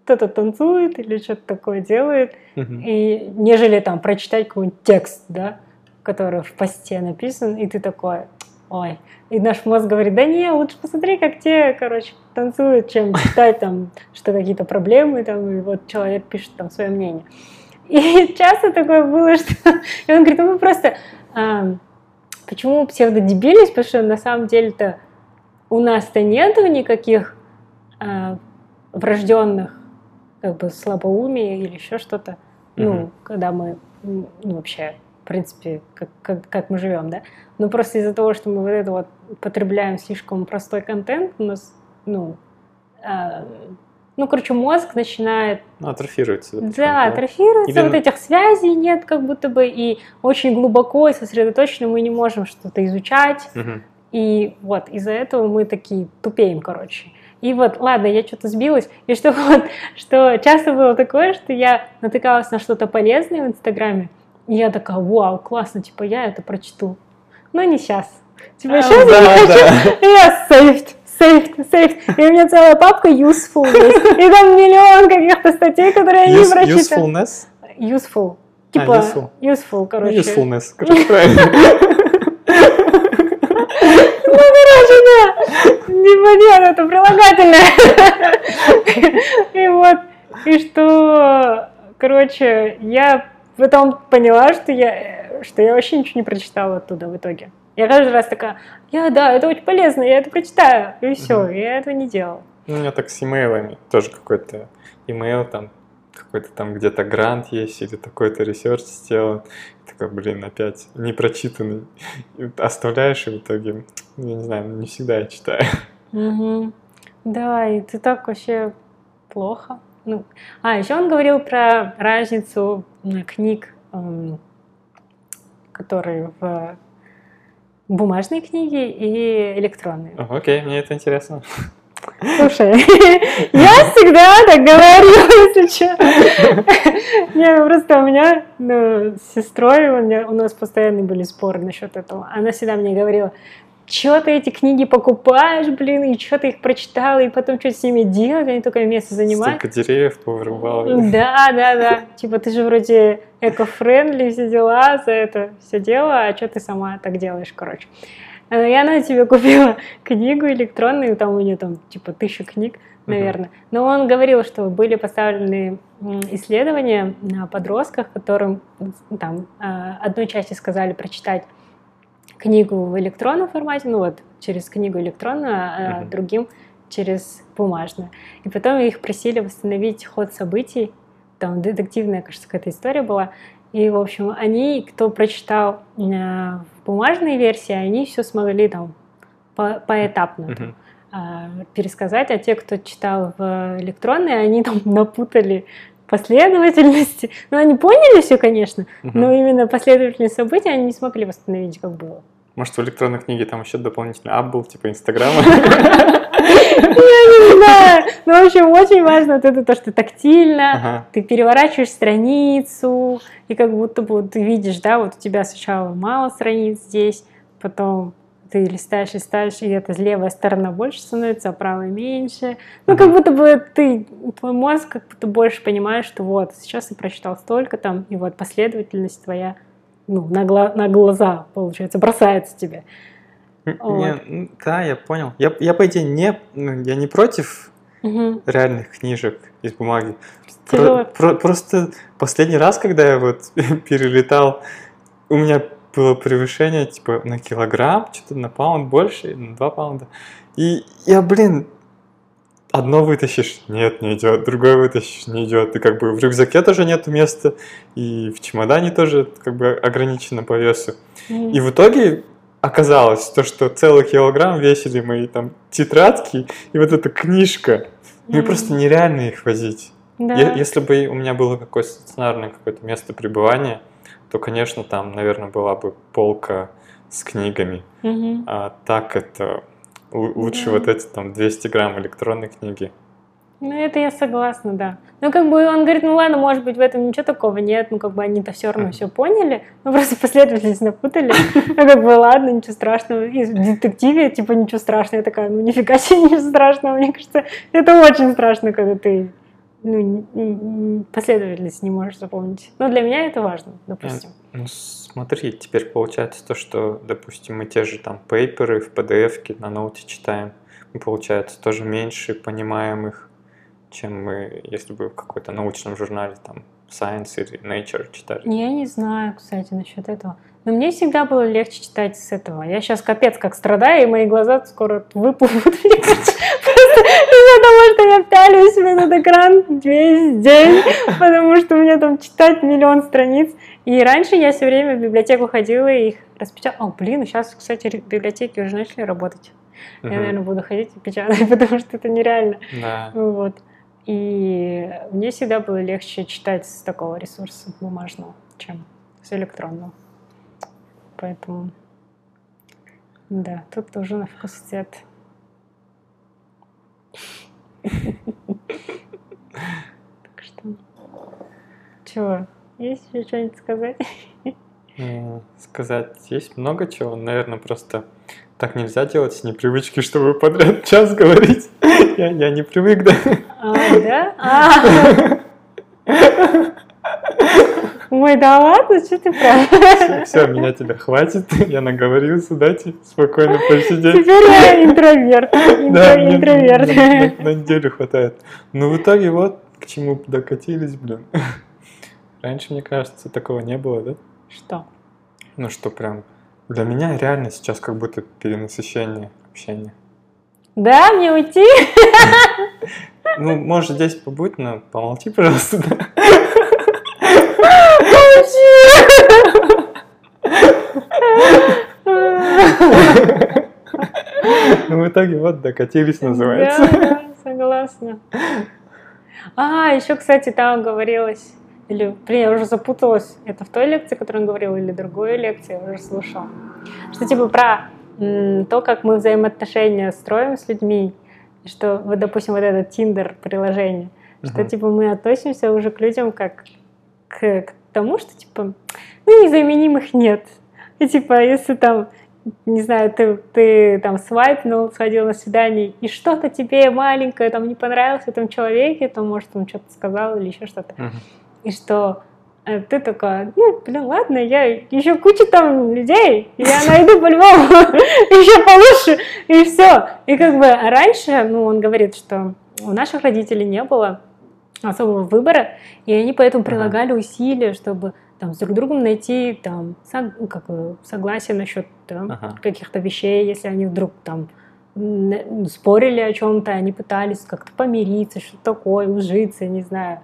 кто-то танцует или что-то такое делает, Мгм. и нежели там прочитать какой-нибудь текст, да, который в посте написан, и ты такой, ой. И наш мозг говорит, да не, лучше посмотри, как те, короче, танцуют, чем читать там, что какие-то проблемы, там, и вот человек пишет там свое мнение. И *laughs* часто такое было, что... И он говорит, ну мы просто... а, почему псевдодебильность? Потому что на самом деле-то у нас-то нету никаких а, врожденных как бы слабоумия или еще что-то. Ну, Мгм. когда мы, ну, вообще, в принципе, как, как, как мы живем, да. Но просто из-за того, что мы вот это вот потребляем слишком простой контент, у нас, ну, а, ну, короче, мозг начинает Ну, атрофируется. да, потихоньку, атрофируется, Или- вот этих связей нет как будто бы, и очень глубоко и сосредоточенно мы не можем что-то изучать, Мгм. и вот из-за этого мы такие тупеем, короче. И вот, ладно, я что-то сбилась, и что *laughs* вот, что часто было такое, что я натыкалась на что-то полезное в Инстаграме, и я такая, вау, классно, типа, я это прочту. Но не сейчас. Типа, А, сейчас я не да, хочу. да. Я saved, saved, saved. И у меня целая папка useful есть. И там миллион каких-то статей, которые я не прочитала. Usefulness? Useful. А, Типа, useful. useful, Ну, короче. Usefulness. *laughs* Короче, правильно. Ну, короче, да. Непонятно, это прилагательное. И вот, и что, короче, я потом поняла, что я, что я вообще ничего не прочитала оттуда в итоге. Я каждый раз такая, я, да, это очень полезно, я это прочитаю. И все, Мгм. я этого не делала. Ну, У меня так с имейлами. Тоже какой-то имейл там, какой-то там где-то грант есть или такой-то research сделан. И Такой, блин, опять не прочитанный. И оставляешь, и в итоге, ну, я не знаю, не всегда я читаю. Мгм. Да, и ты так вообще плохо. Ну, а, еще он говорил про разницу книг, м, которые в бумажные книги и электронные. Окей, мне это интересно. Слушай, *laughs* я всегда так говорю, *laughs* если что. *laughs* Не, просто у меня ну, с сестрой, у, меня- у нас постоянно были споры насчет этого. Она всегда мне говорила, что ты эти книги покупаешь, блин, и что ты их прочитала, и потом что с ними делать, они только место занимают. Столько деревьев повырубало. Да, да, да. Типа ты же вроде эко-френдли, все дела, за это все дело, а что ты сама так делаешь, короче. Э, И она тебе купила *laughs* книгу электронную, там у нее там типа тысяча книг, наверное. Но он говорил, что были поставлены исследования на подростках, которым там э, одной части сказали прочитать книгу в электронном формате, ну вот через книгу электронную, а Мгм. другим через бумажную. И потом их просили восстановить ход событий. Там детективная, кажется, какая-то история была. И, в общем, они, кто прочитал э, в бумажной версии, они все смогли там по поэтапно там, а, пересказать, а те, кто читал в электронной, они там *laughs* напутали последовательности. Ну, они поняли все, конечно, но именно последовательность событий они не смогли восстановить, как было. Может, в электронной книге там еще дополнительный ап был, типа Инстаграма? *laughs* Я не знаю. Ну, в общем, очень важно вот это то, что тактильно, Ага. ты переворачиваешь страницу, и как будто бы вот ты видишь, да, вот у тебя сначала мало страниц здесь, потом ты листаешь, листаешь, и эта левая сторона больше становится, а правая меньше. Ну, как будто бы ты, твой мозг как будто больше понимаешь, что вот, сейчас ты прочитал столько там, и вот последовательность твоя, ну, на, гла- на глаза, получается, бросается тебе. Вот. не, Да, я понял. Я, я по идее, не, ну, я не против Мгм. реальных книжек из бумаги. Про- про- просто последний раз, когда я вот *laughs* перелетал, у меня было превышение типа на килограмм, что-то на паунд больше, на два паунда. И я, блин, одно вытащишь, нет, не идет, другое вытащишь, не идет. И как бы в рюкзаке тоже нету места, и в чемодане тоже как бы ограничено по весу. Мгм. И в итоге оказалось то, что целый килограмм весили мои там тетрадки и вот эта книжка. И Мгм. просто нереально их возить. Да. Е- Если бы у меня было какое-то стационарное какое-то место пребывания, то, конечно, там, наверное, была бы полка с книгами. Мгм. А так это лучше Да. вот эти там 200 грамм электронной книги. Ну, это я согласна, да. Ну, как бы он говорит, ну ладно, может быть, в этом ничего такого нет, ну, как бы они-то все равно все поняли, ну, просто *laughs* последовательность напутали. Ну, как бы, ладно, ничего страшного. И в детективе, типа, ничего страшного. Я такая, ну, нифига себе, *laughs* ничего страшного. Мне кажется, это очень страшно, когда ты ну, последовательность не можешь запомнить. Но для меня это важно, допустим. Ну смотри, теперь получается то, что, допустим, мы те же там пейперы в PDF на ноуте читаем, мы, получается, тоже меньше понимаем их, чем мы, если бы в какой-то научном журнале там Science или Nature читали. Я не знаю, кстати, насчет этого. Но мне всегда было легче читать с этого. Я сейчас капец как страдаю, и мои глаза скоро выплывут. *laughs* Из-за того, что я пялюсь в этот экран весь день, потому что мне там читать миллион страниц. И раньше я все время в библиотеку ходила и их распечатала. О, блин, сейчас, кстати, библиотеки уже начали работать. Я, наверное, буду ходить и печатать, *laughs* потому что это нереально. Да. Вот. И мне всегда было легче читать с такого ресурса бумажного, чем с электронного. Поэтому, да, тут тоже на вкус цвет. Так что, чего? Есть еще что-нибудь сказать? Сказать есть много чего, наверное, просто так нельзя делать с непривычки, чтобы подряд час говорить. Я, я не привык, да. А, да? А. *laughs* Ой, да ладно, что ты прав? Все, меня тебя хватит. Я наговорился, дайте спокойно посидеть. Теперь я интроверт. Интроверт. на, неделю хватает. Ну, в итоге вот к чему докатились, блин. Раньше, мне кажется, такого не было, да? Что? Ну, что прям... Для меня реально сейчас как будто перенасыщение общения. Да, мне уйти? Ну, может, здесь побудь, но помолчи, пожалуйста? *laughs* Ну, в итоге вот докатились, называется. Да, да, согласна. А, еще, кстати, там говорилось, или, блин, я уже запуталась, это в той лекции, которую он говорил, или другой лекции, я уже слушала, что типа про то, как мы взаимоотношения строим с людьми, что, вот, допустим, вот это Тиндер приложение, что типа мы относимся уже к людям как к, к тому, что типа ну незаменимых нет. И типа если там не знаю, ты, ты там свайпнул, сходил на свидание, и что-то тебе маленькое там не понравилось в этом человеке, то, может, он что-то сказал или еще что-то. Мгм. И что э, ты такая, ну, блин, ладно, я еще куча там людей, я найду по-любому *laughs* еще получше, и все. И как бы раньше, ну, он говорит, что у наших родителей не было особого выбора, и они поэтому Ага. прилагали усилия, чтобы там с друг другом найти там сог- ну, как, согласие насчет там, Ага. каких-то вещей, если они вдруг там спорили о чем-то, они пытались как-то помириться, что такое, ужиться, не знаю.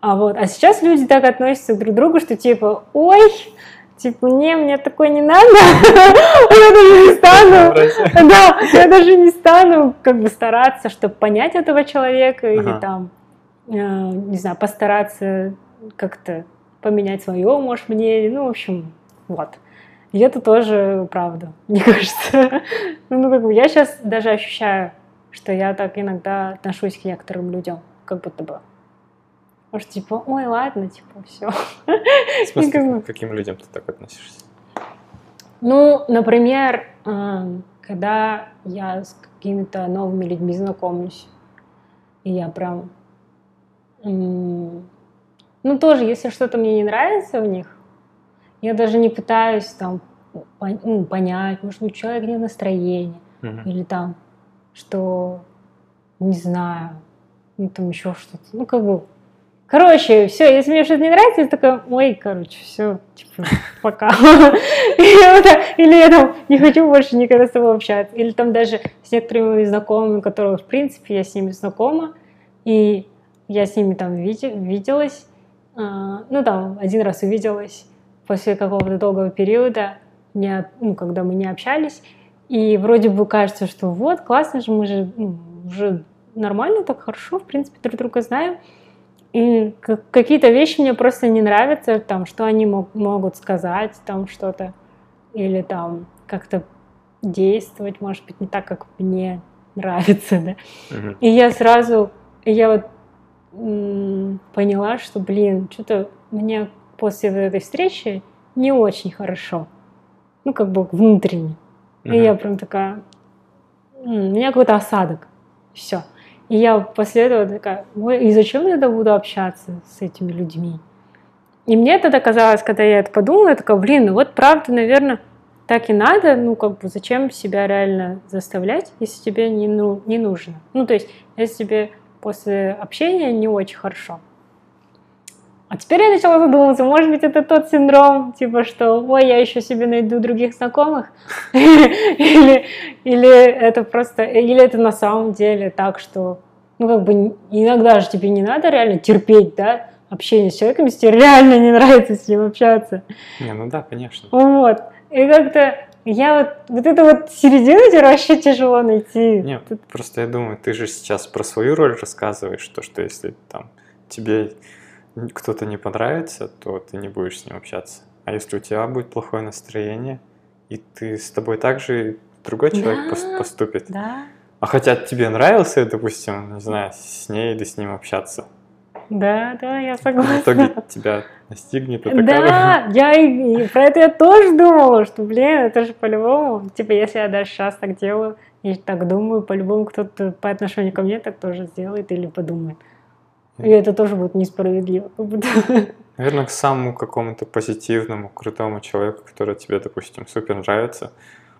А вот, а сейчас люди так относятся друг к другу, что типа, ой, типа, не, мне такое не надо, *laughs* я даже не стану, да, я даже не стану как бы стараться, чтобы понять этого человека или там, не знаю, постараться как-то поменять свое, может, мнение, ну, в общем, вот. И это тоже правда, *laughs* мне кажется. Ну, как бы я сейчас даже ощущаю, что я так иногда отношусь к некоторым людям, как будто бы. Может, типа, ой, ладно, типа, все. В смысле, как бы... к каким людям ты так относишься? Ну, например, когда я с какими-то новыми людьми знакомлюсь, и я прям... Ну, тоже, если что-то мне не нравится в них, я даже не пытаюсь там ну, понять, может быть, человек не настроение, uh-huh. или там, что, не знаю, ну, там еще что-то. Ну, как бы, короче, все, если мне что-то не нравится, я такая, ой, короче, все, типа, *laughs* пока. Или я там не хочу больше никогда с тобой общаться. Или там даже с некоторыми знакомыми, которых, в принципе, я с ними знакома, и я с ними там виделась, а, ну, там, один раз увиделась, после какого-то долгого периода, не, ну, когда мы не общались, и вроде бы кажется, что вот, классно же, мы же ну, уже нормально, так хорошо, в принципе, друг друга знаем. И какие-то вещи мне просто не нравятся, там, что они мог, могут сказать, там что-то, или там как-то действовать, может быть, не так, как мне нравится, да. Uh-huh. И я сразу, я вот поняла, что, блин, что-то мне после этой встречи не очень хорошо. Ну, как бы внутренне. Uh-huh. И я прям такая... У меня какой-то осадок. Все. И я после этого такая, ой, и зачем я тогда буду общаться с этими людьми? И мне тогда казалось, когда я это подумала, я такая, блин, ну вот правда, наверное, так и надо, ну как бы зачем себя реально заставлять, если тебе не, ну, не нужно. Ну то есть, если тебе после общения не очень хорошо, а теперь я начала задумываться, может быть, это тот синдром, типа, что, ой, я еще себе найду других знакомых, *laughs* или, или это просто, или это на самом деле так, что, ну, как бы, иногда же тебе не надо реально терпеть, да, общение с человеком, если тебе реально не нравится с ним общаться. Не, ну да, конечно. Вот, и как-то я вот, вот это вот середину тебе вообще тяжело найти. Нет, Тут... просто я думаю, ты же сейчас про свою роль рассказываешь, то, что если там тебе кто-то не понравится, то ты не будешь с ним общаться. А если у тебя будет плохое настроение, и ты с тобой также другой человек да, поступит. Да. А хотя тебе нравился, допустим, не знаю, с ней или с ним общаться. Да, да, я согласна. В итоге тебя настигнет это Да, я и, и про это я тоже думала, что, блин, это же по-любому, типа, если я даже сейчас так делаю, и так думаю, по-любому кто-то по отношению ко мне так тоже сделает или подумает. И это тоже будет несправедливо. *laughs* Наверное, к самому какому-то позитивному, крутому человеку, который тебе, допустим, супер нравится,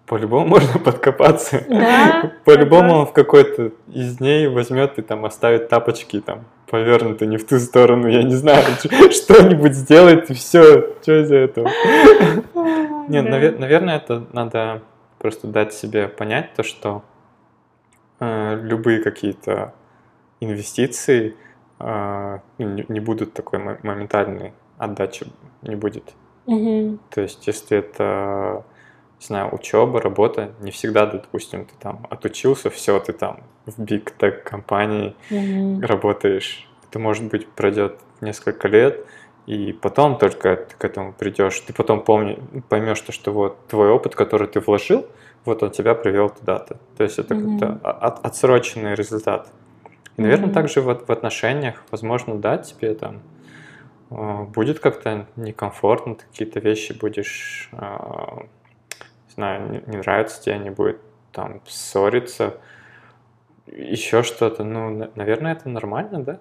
по-любому *laughs* можно подкопаться. Да, по-любому он в какой-то из дней возьмет и там оставит тапочки там повернуты не в ту сторону, я не знаю, *laughs* что-нибудь сделает и все, что из-за этого. Нет, наверное, это надо просто дать себе понять то, что э, любые какие-то инвестиции – а, ну, не будут такой моментальной отдачи не будет. То есть, если это, не знаю, учеба, работа, не всегда, допустим, ты там отучился, все, ты там в big tech компании угу. работаешь. Это, может быть, пройдет несколько лет, и потом только ты к этому придешь. Ты потом помни, поймешь, что, что вот твой опыт, который ты вложил, вот он тебя привел туда-то. То есть это угу. как-то от, отсроченный результат. И, наверное, mm-hmm. также вот в отношениях, возможно, да, тебе там э, будет как-то некомфортно, какие-то вещи будешь, э, не знаю, не, не нравится тебе, не будет там ссориться, еще что-то. Ну, наверное, это нормально, да?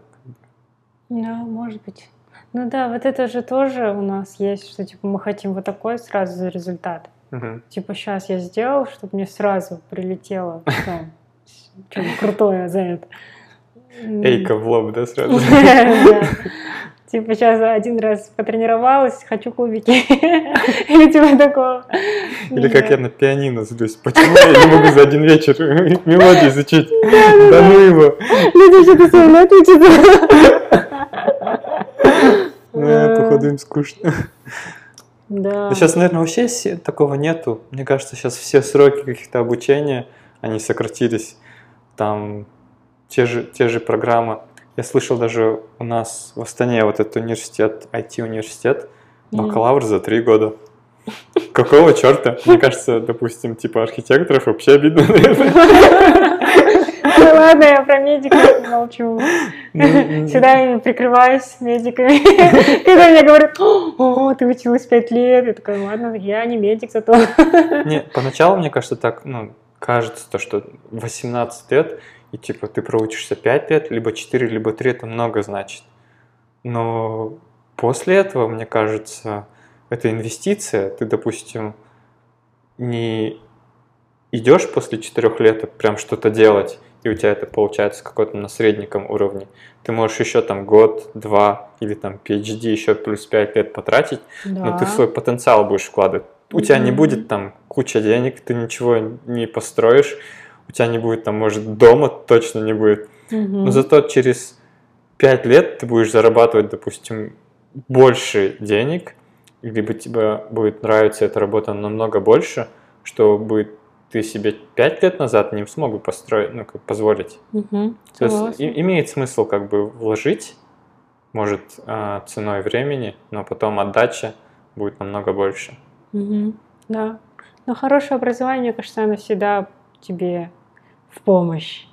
Да, может быть. Ну да, вот это же тоже у нас есть, что типа мы хотим вот такой сразу за результат. Угу. Типа сейчас я сделал, чтобы мне сразу прилетело *laughs* что-то крутое за это. Эйка в лоб, да, сразу? *laughs* Типа сейчас один раз потренировалась, хочу кубики. *laughs* Или типа такого. Или как я на пианино злюсь. Почему я не могу за один вечер *laughs* мелодию изучить? Да ну его. Люди что-то свои ноты учат. походу им скучно. Да. Да сейчас, наверное, вообще такого нету. Мне кажется, сейчас все сроки каких-то обучения, они сократились. Там те же, те же программы. Я слышал даже у нас в Астане вот этот университет, IT-университет, бакалавр за три года. Какого черта? Мне кажется, допустим, типа архитекторов вообще обидно. Ну ладно, я про медиков молчу. Ну, Всегда прикрываюсь медиками. Когда мне говорят, о, ты училась пять лет. Я такая, ладно, я не медик, зато. Не, поначалу, мне кажется, так, ну, кажется, то, что 18 лет, и типа ты проучишься 5 лет, либо 4, либо 3, это много значит. Но после этого, мне кажется, это инвестиция. Ты, допустим, не идешь после 4 лет прям что-то делать, и у тебя это получается какой-то на среднем уровне. Ты можешь еще там год, два или там PhD еще плюс 5 лет потратить, но ты в свой потенциал будешь вкладывать. У тебя не будет там куча денег, ты ничего не построишь, у тебя не будет там, может, дома точно не будет. Мгм. Но зато через 5 лет ты будешь зарабатывать, допустим, больше денег, либо тебе будет нравиться эта работа намного больше, что будет ты себе 5 лет назад не смог бы построить, ну, как позволить. Мгм. То есть и- имеет смысл как бы вложить, может, а, ценой времени, но потом отдача будет намного больше. Мгм. Да. Но хорошее образование, мне кажется, оно всегда тебе в помощь.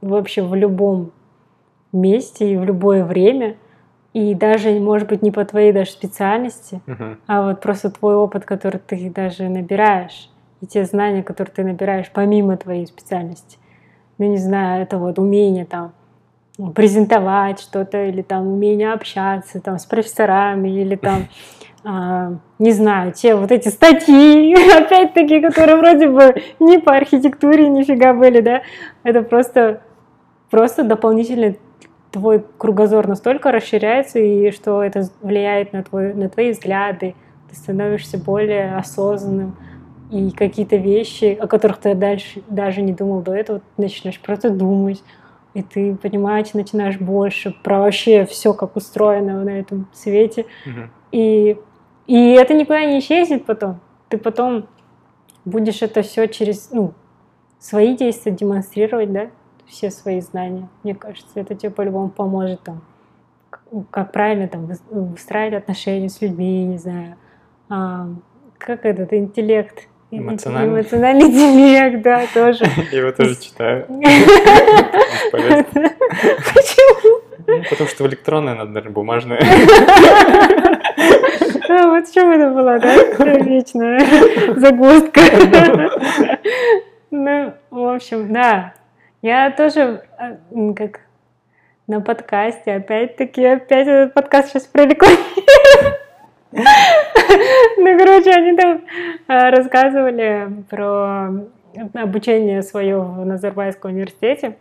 Вообще в любом месте и в любое время. И даже, может быть, не по твоей даже специальности, Мгм. а вот просто твой опыт, который ты даже набираешь, и те знания, которые ты набираешь помимо твоей специальности. Ну, не знаю, это вот умение там презентовать что-то, или там умение общаться там с профессорами, или там, *laughs* не знаю, те вот эти статьи, *laughs* опять-таки, которые вроде бы не по архитектуре нифига были, да, это просто, просто дополнительный твой кругозор настолько расширяется, и что это влияет на, твой, на твои взгляды, ты становишься более осознанным, и какие-то вещи, о которых ты дальше даже не думал до этого, ты начинаешь просто думать, и ты понимаешь, начинаешь больше про вообще все, как устроено на этом свете. Мгм. И, и это никуда не исчезнет потом. Ты потом будешь это все через ну, свои действия демонстрировать, да, все свои знания. Мне кажется, это тебе по-любому поможет там, к- как правильно там выс- выстраивать отношения с людьми, не знаю, а, как этот интеллект, Эмоциональный. эмоциональный интеллект, да, тоже. Я *laughs* его тоже читаю. *laughs* Почему? Ну, Потому что электронное надо, наверное, бумажное. *laughs* А, вот в чем это была, да? Вечная загвоздка. Ну, в общем, да. Я тоже а, как на подкасте, опять-таки, опять этот подкаст сейчас прорекламирую. Ну, короче, они там а, рассказывали про обучение свое в Назарбайском университете.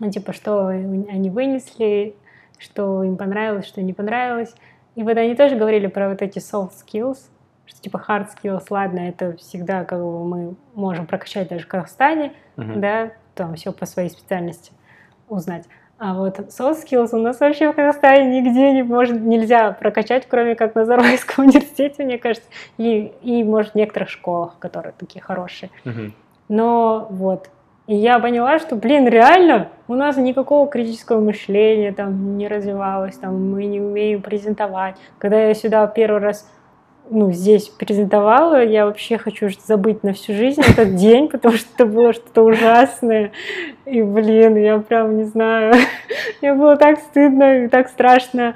Ну, типа, что они вынесли, что им понравилось, что не понравилось. И вот они тоже говорили про вот эти soft skills, что типа hard skills, ладно, это всегда как бы мы можем прокачать даже в Казахстане, Мгм. да, там все по своей специальности узнать. А вот soft skills у нас вообще в Казахстане нигде не может, нельзя прокачать, кроме как на Назарбайском *laughs* университете, мне кажется, и, и, может, в некоторых школах, которые такие хорошие. Мгм. Но вот. И я поняла, что, блин, реально, у нас никакого критического мышления там не развивалось, там мы не умеем презентовать. Когда я сюда первый раз, ну, здесь презентовала, я вообще хочу забыть на всю жизнь этот *laughs* день, потому что это было что-то ужасное. И, блин, я прям не знаю, *laughs* мне было так стыдно и так страшно,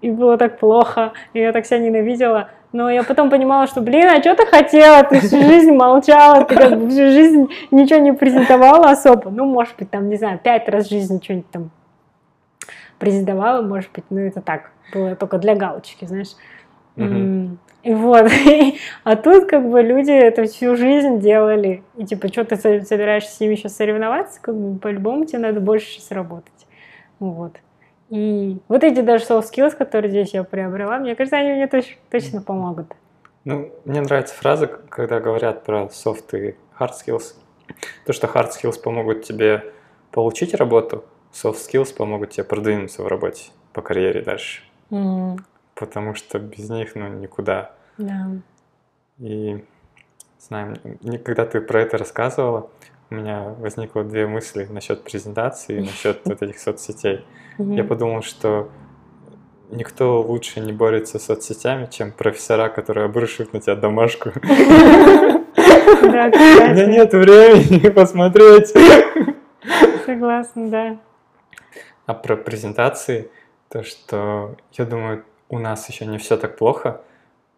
и было так плохо, и я так себя ненавидела. Но я потом понимала, что, блин, а что ты хотела? Ты всю жизнь молчала, ты как бы всю жизнь ничего не презентовала особо. Ну, может быть, там, не знаю, пять раз в жизни что-нибудь там презентовала, может быть, ну, это так, было только для галочки, знаешь. И вот, *laughs* а тут как бы люди это всю жизнь делали, и типа, что ты со- собираешься с ними сейчас соревноваться, как бы по-любому тебе надо больше сейчас работать. Вот. И вот эти даже soft skills, которые здесь я приобрела, мне кажется, они мне точ- точно помогут. Ну, мне нравится фраза, когда говорят про soft и hard skills. То, что hard skills помогут тебе получить работу, soft skills помогут тебе продвинуться в работе по карьере дальше. М, потому что без них, ну, никуда. Да. И, знаю, когда ты про это рассказывала, у меня возникло две мысли насчет презентации и насчет *laughs* вот этих соцсетей. Я подумал, что никто лучше не борется с соцсетями, чем профессора, которые обрушивают на тебя домашку. *laughs* Да, *laughs* У меня нет времени посмотреть. согласна, да. А про презентации, то, что я думаю, у нас еще не все так плохо,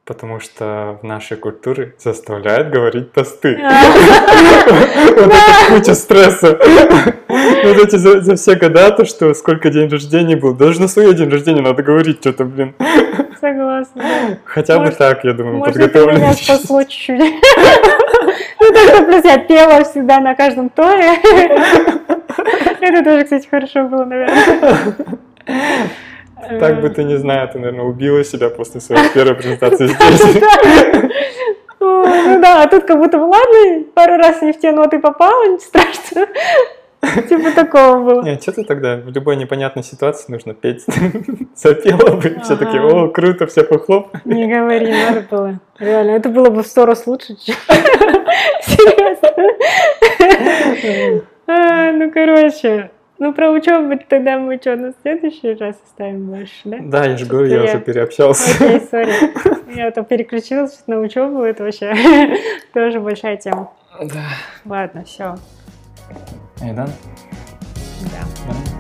потому что в нашей культуре заставляют говорить тосты. *laughs* Вот это куча стресса. Вот эти за, все года, то, что сколько день рождения был, даже на свой день рождения надо говорить что-то, блин. Согласна. Хотя бы так, я думаю, подготовлены. меня спасло чуть-чуть. Ну, только плюс я пела всегда на каждом торе. *laughs* Это тоже, кстати, хорошо было, наверное. Так бы ты, не знаю, ты, наверное, убила себя после своей *laughs* первой презентации здесь. Ну да, а тут как будто бы ладно, пару раз не в те ноты попала, не страшно. *laughs* Типа такого было. Нет, что ты тогда в любой непонятной ситуации нужно петь. *laughs* Запела бы, все таки о, круто, все похлоп. Не говори, надо было. Реально, это было бы в сто раз лучше. чем- Серьезно. А, Ну, короче, ну про учебу тогда мы что, на следующий раз оставим больше, да? Да, я же говорю, я я- уже переобщался. Окей, сори. *laughs* Я то переключилась на учебу, это вообще *laughs* тоже большая тема. Да. Ладно, все. Айдан? Да. Да.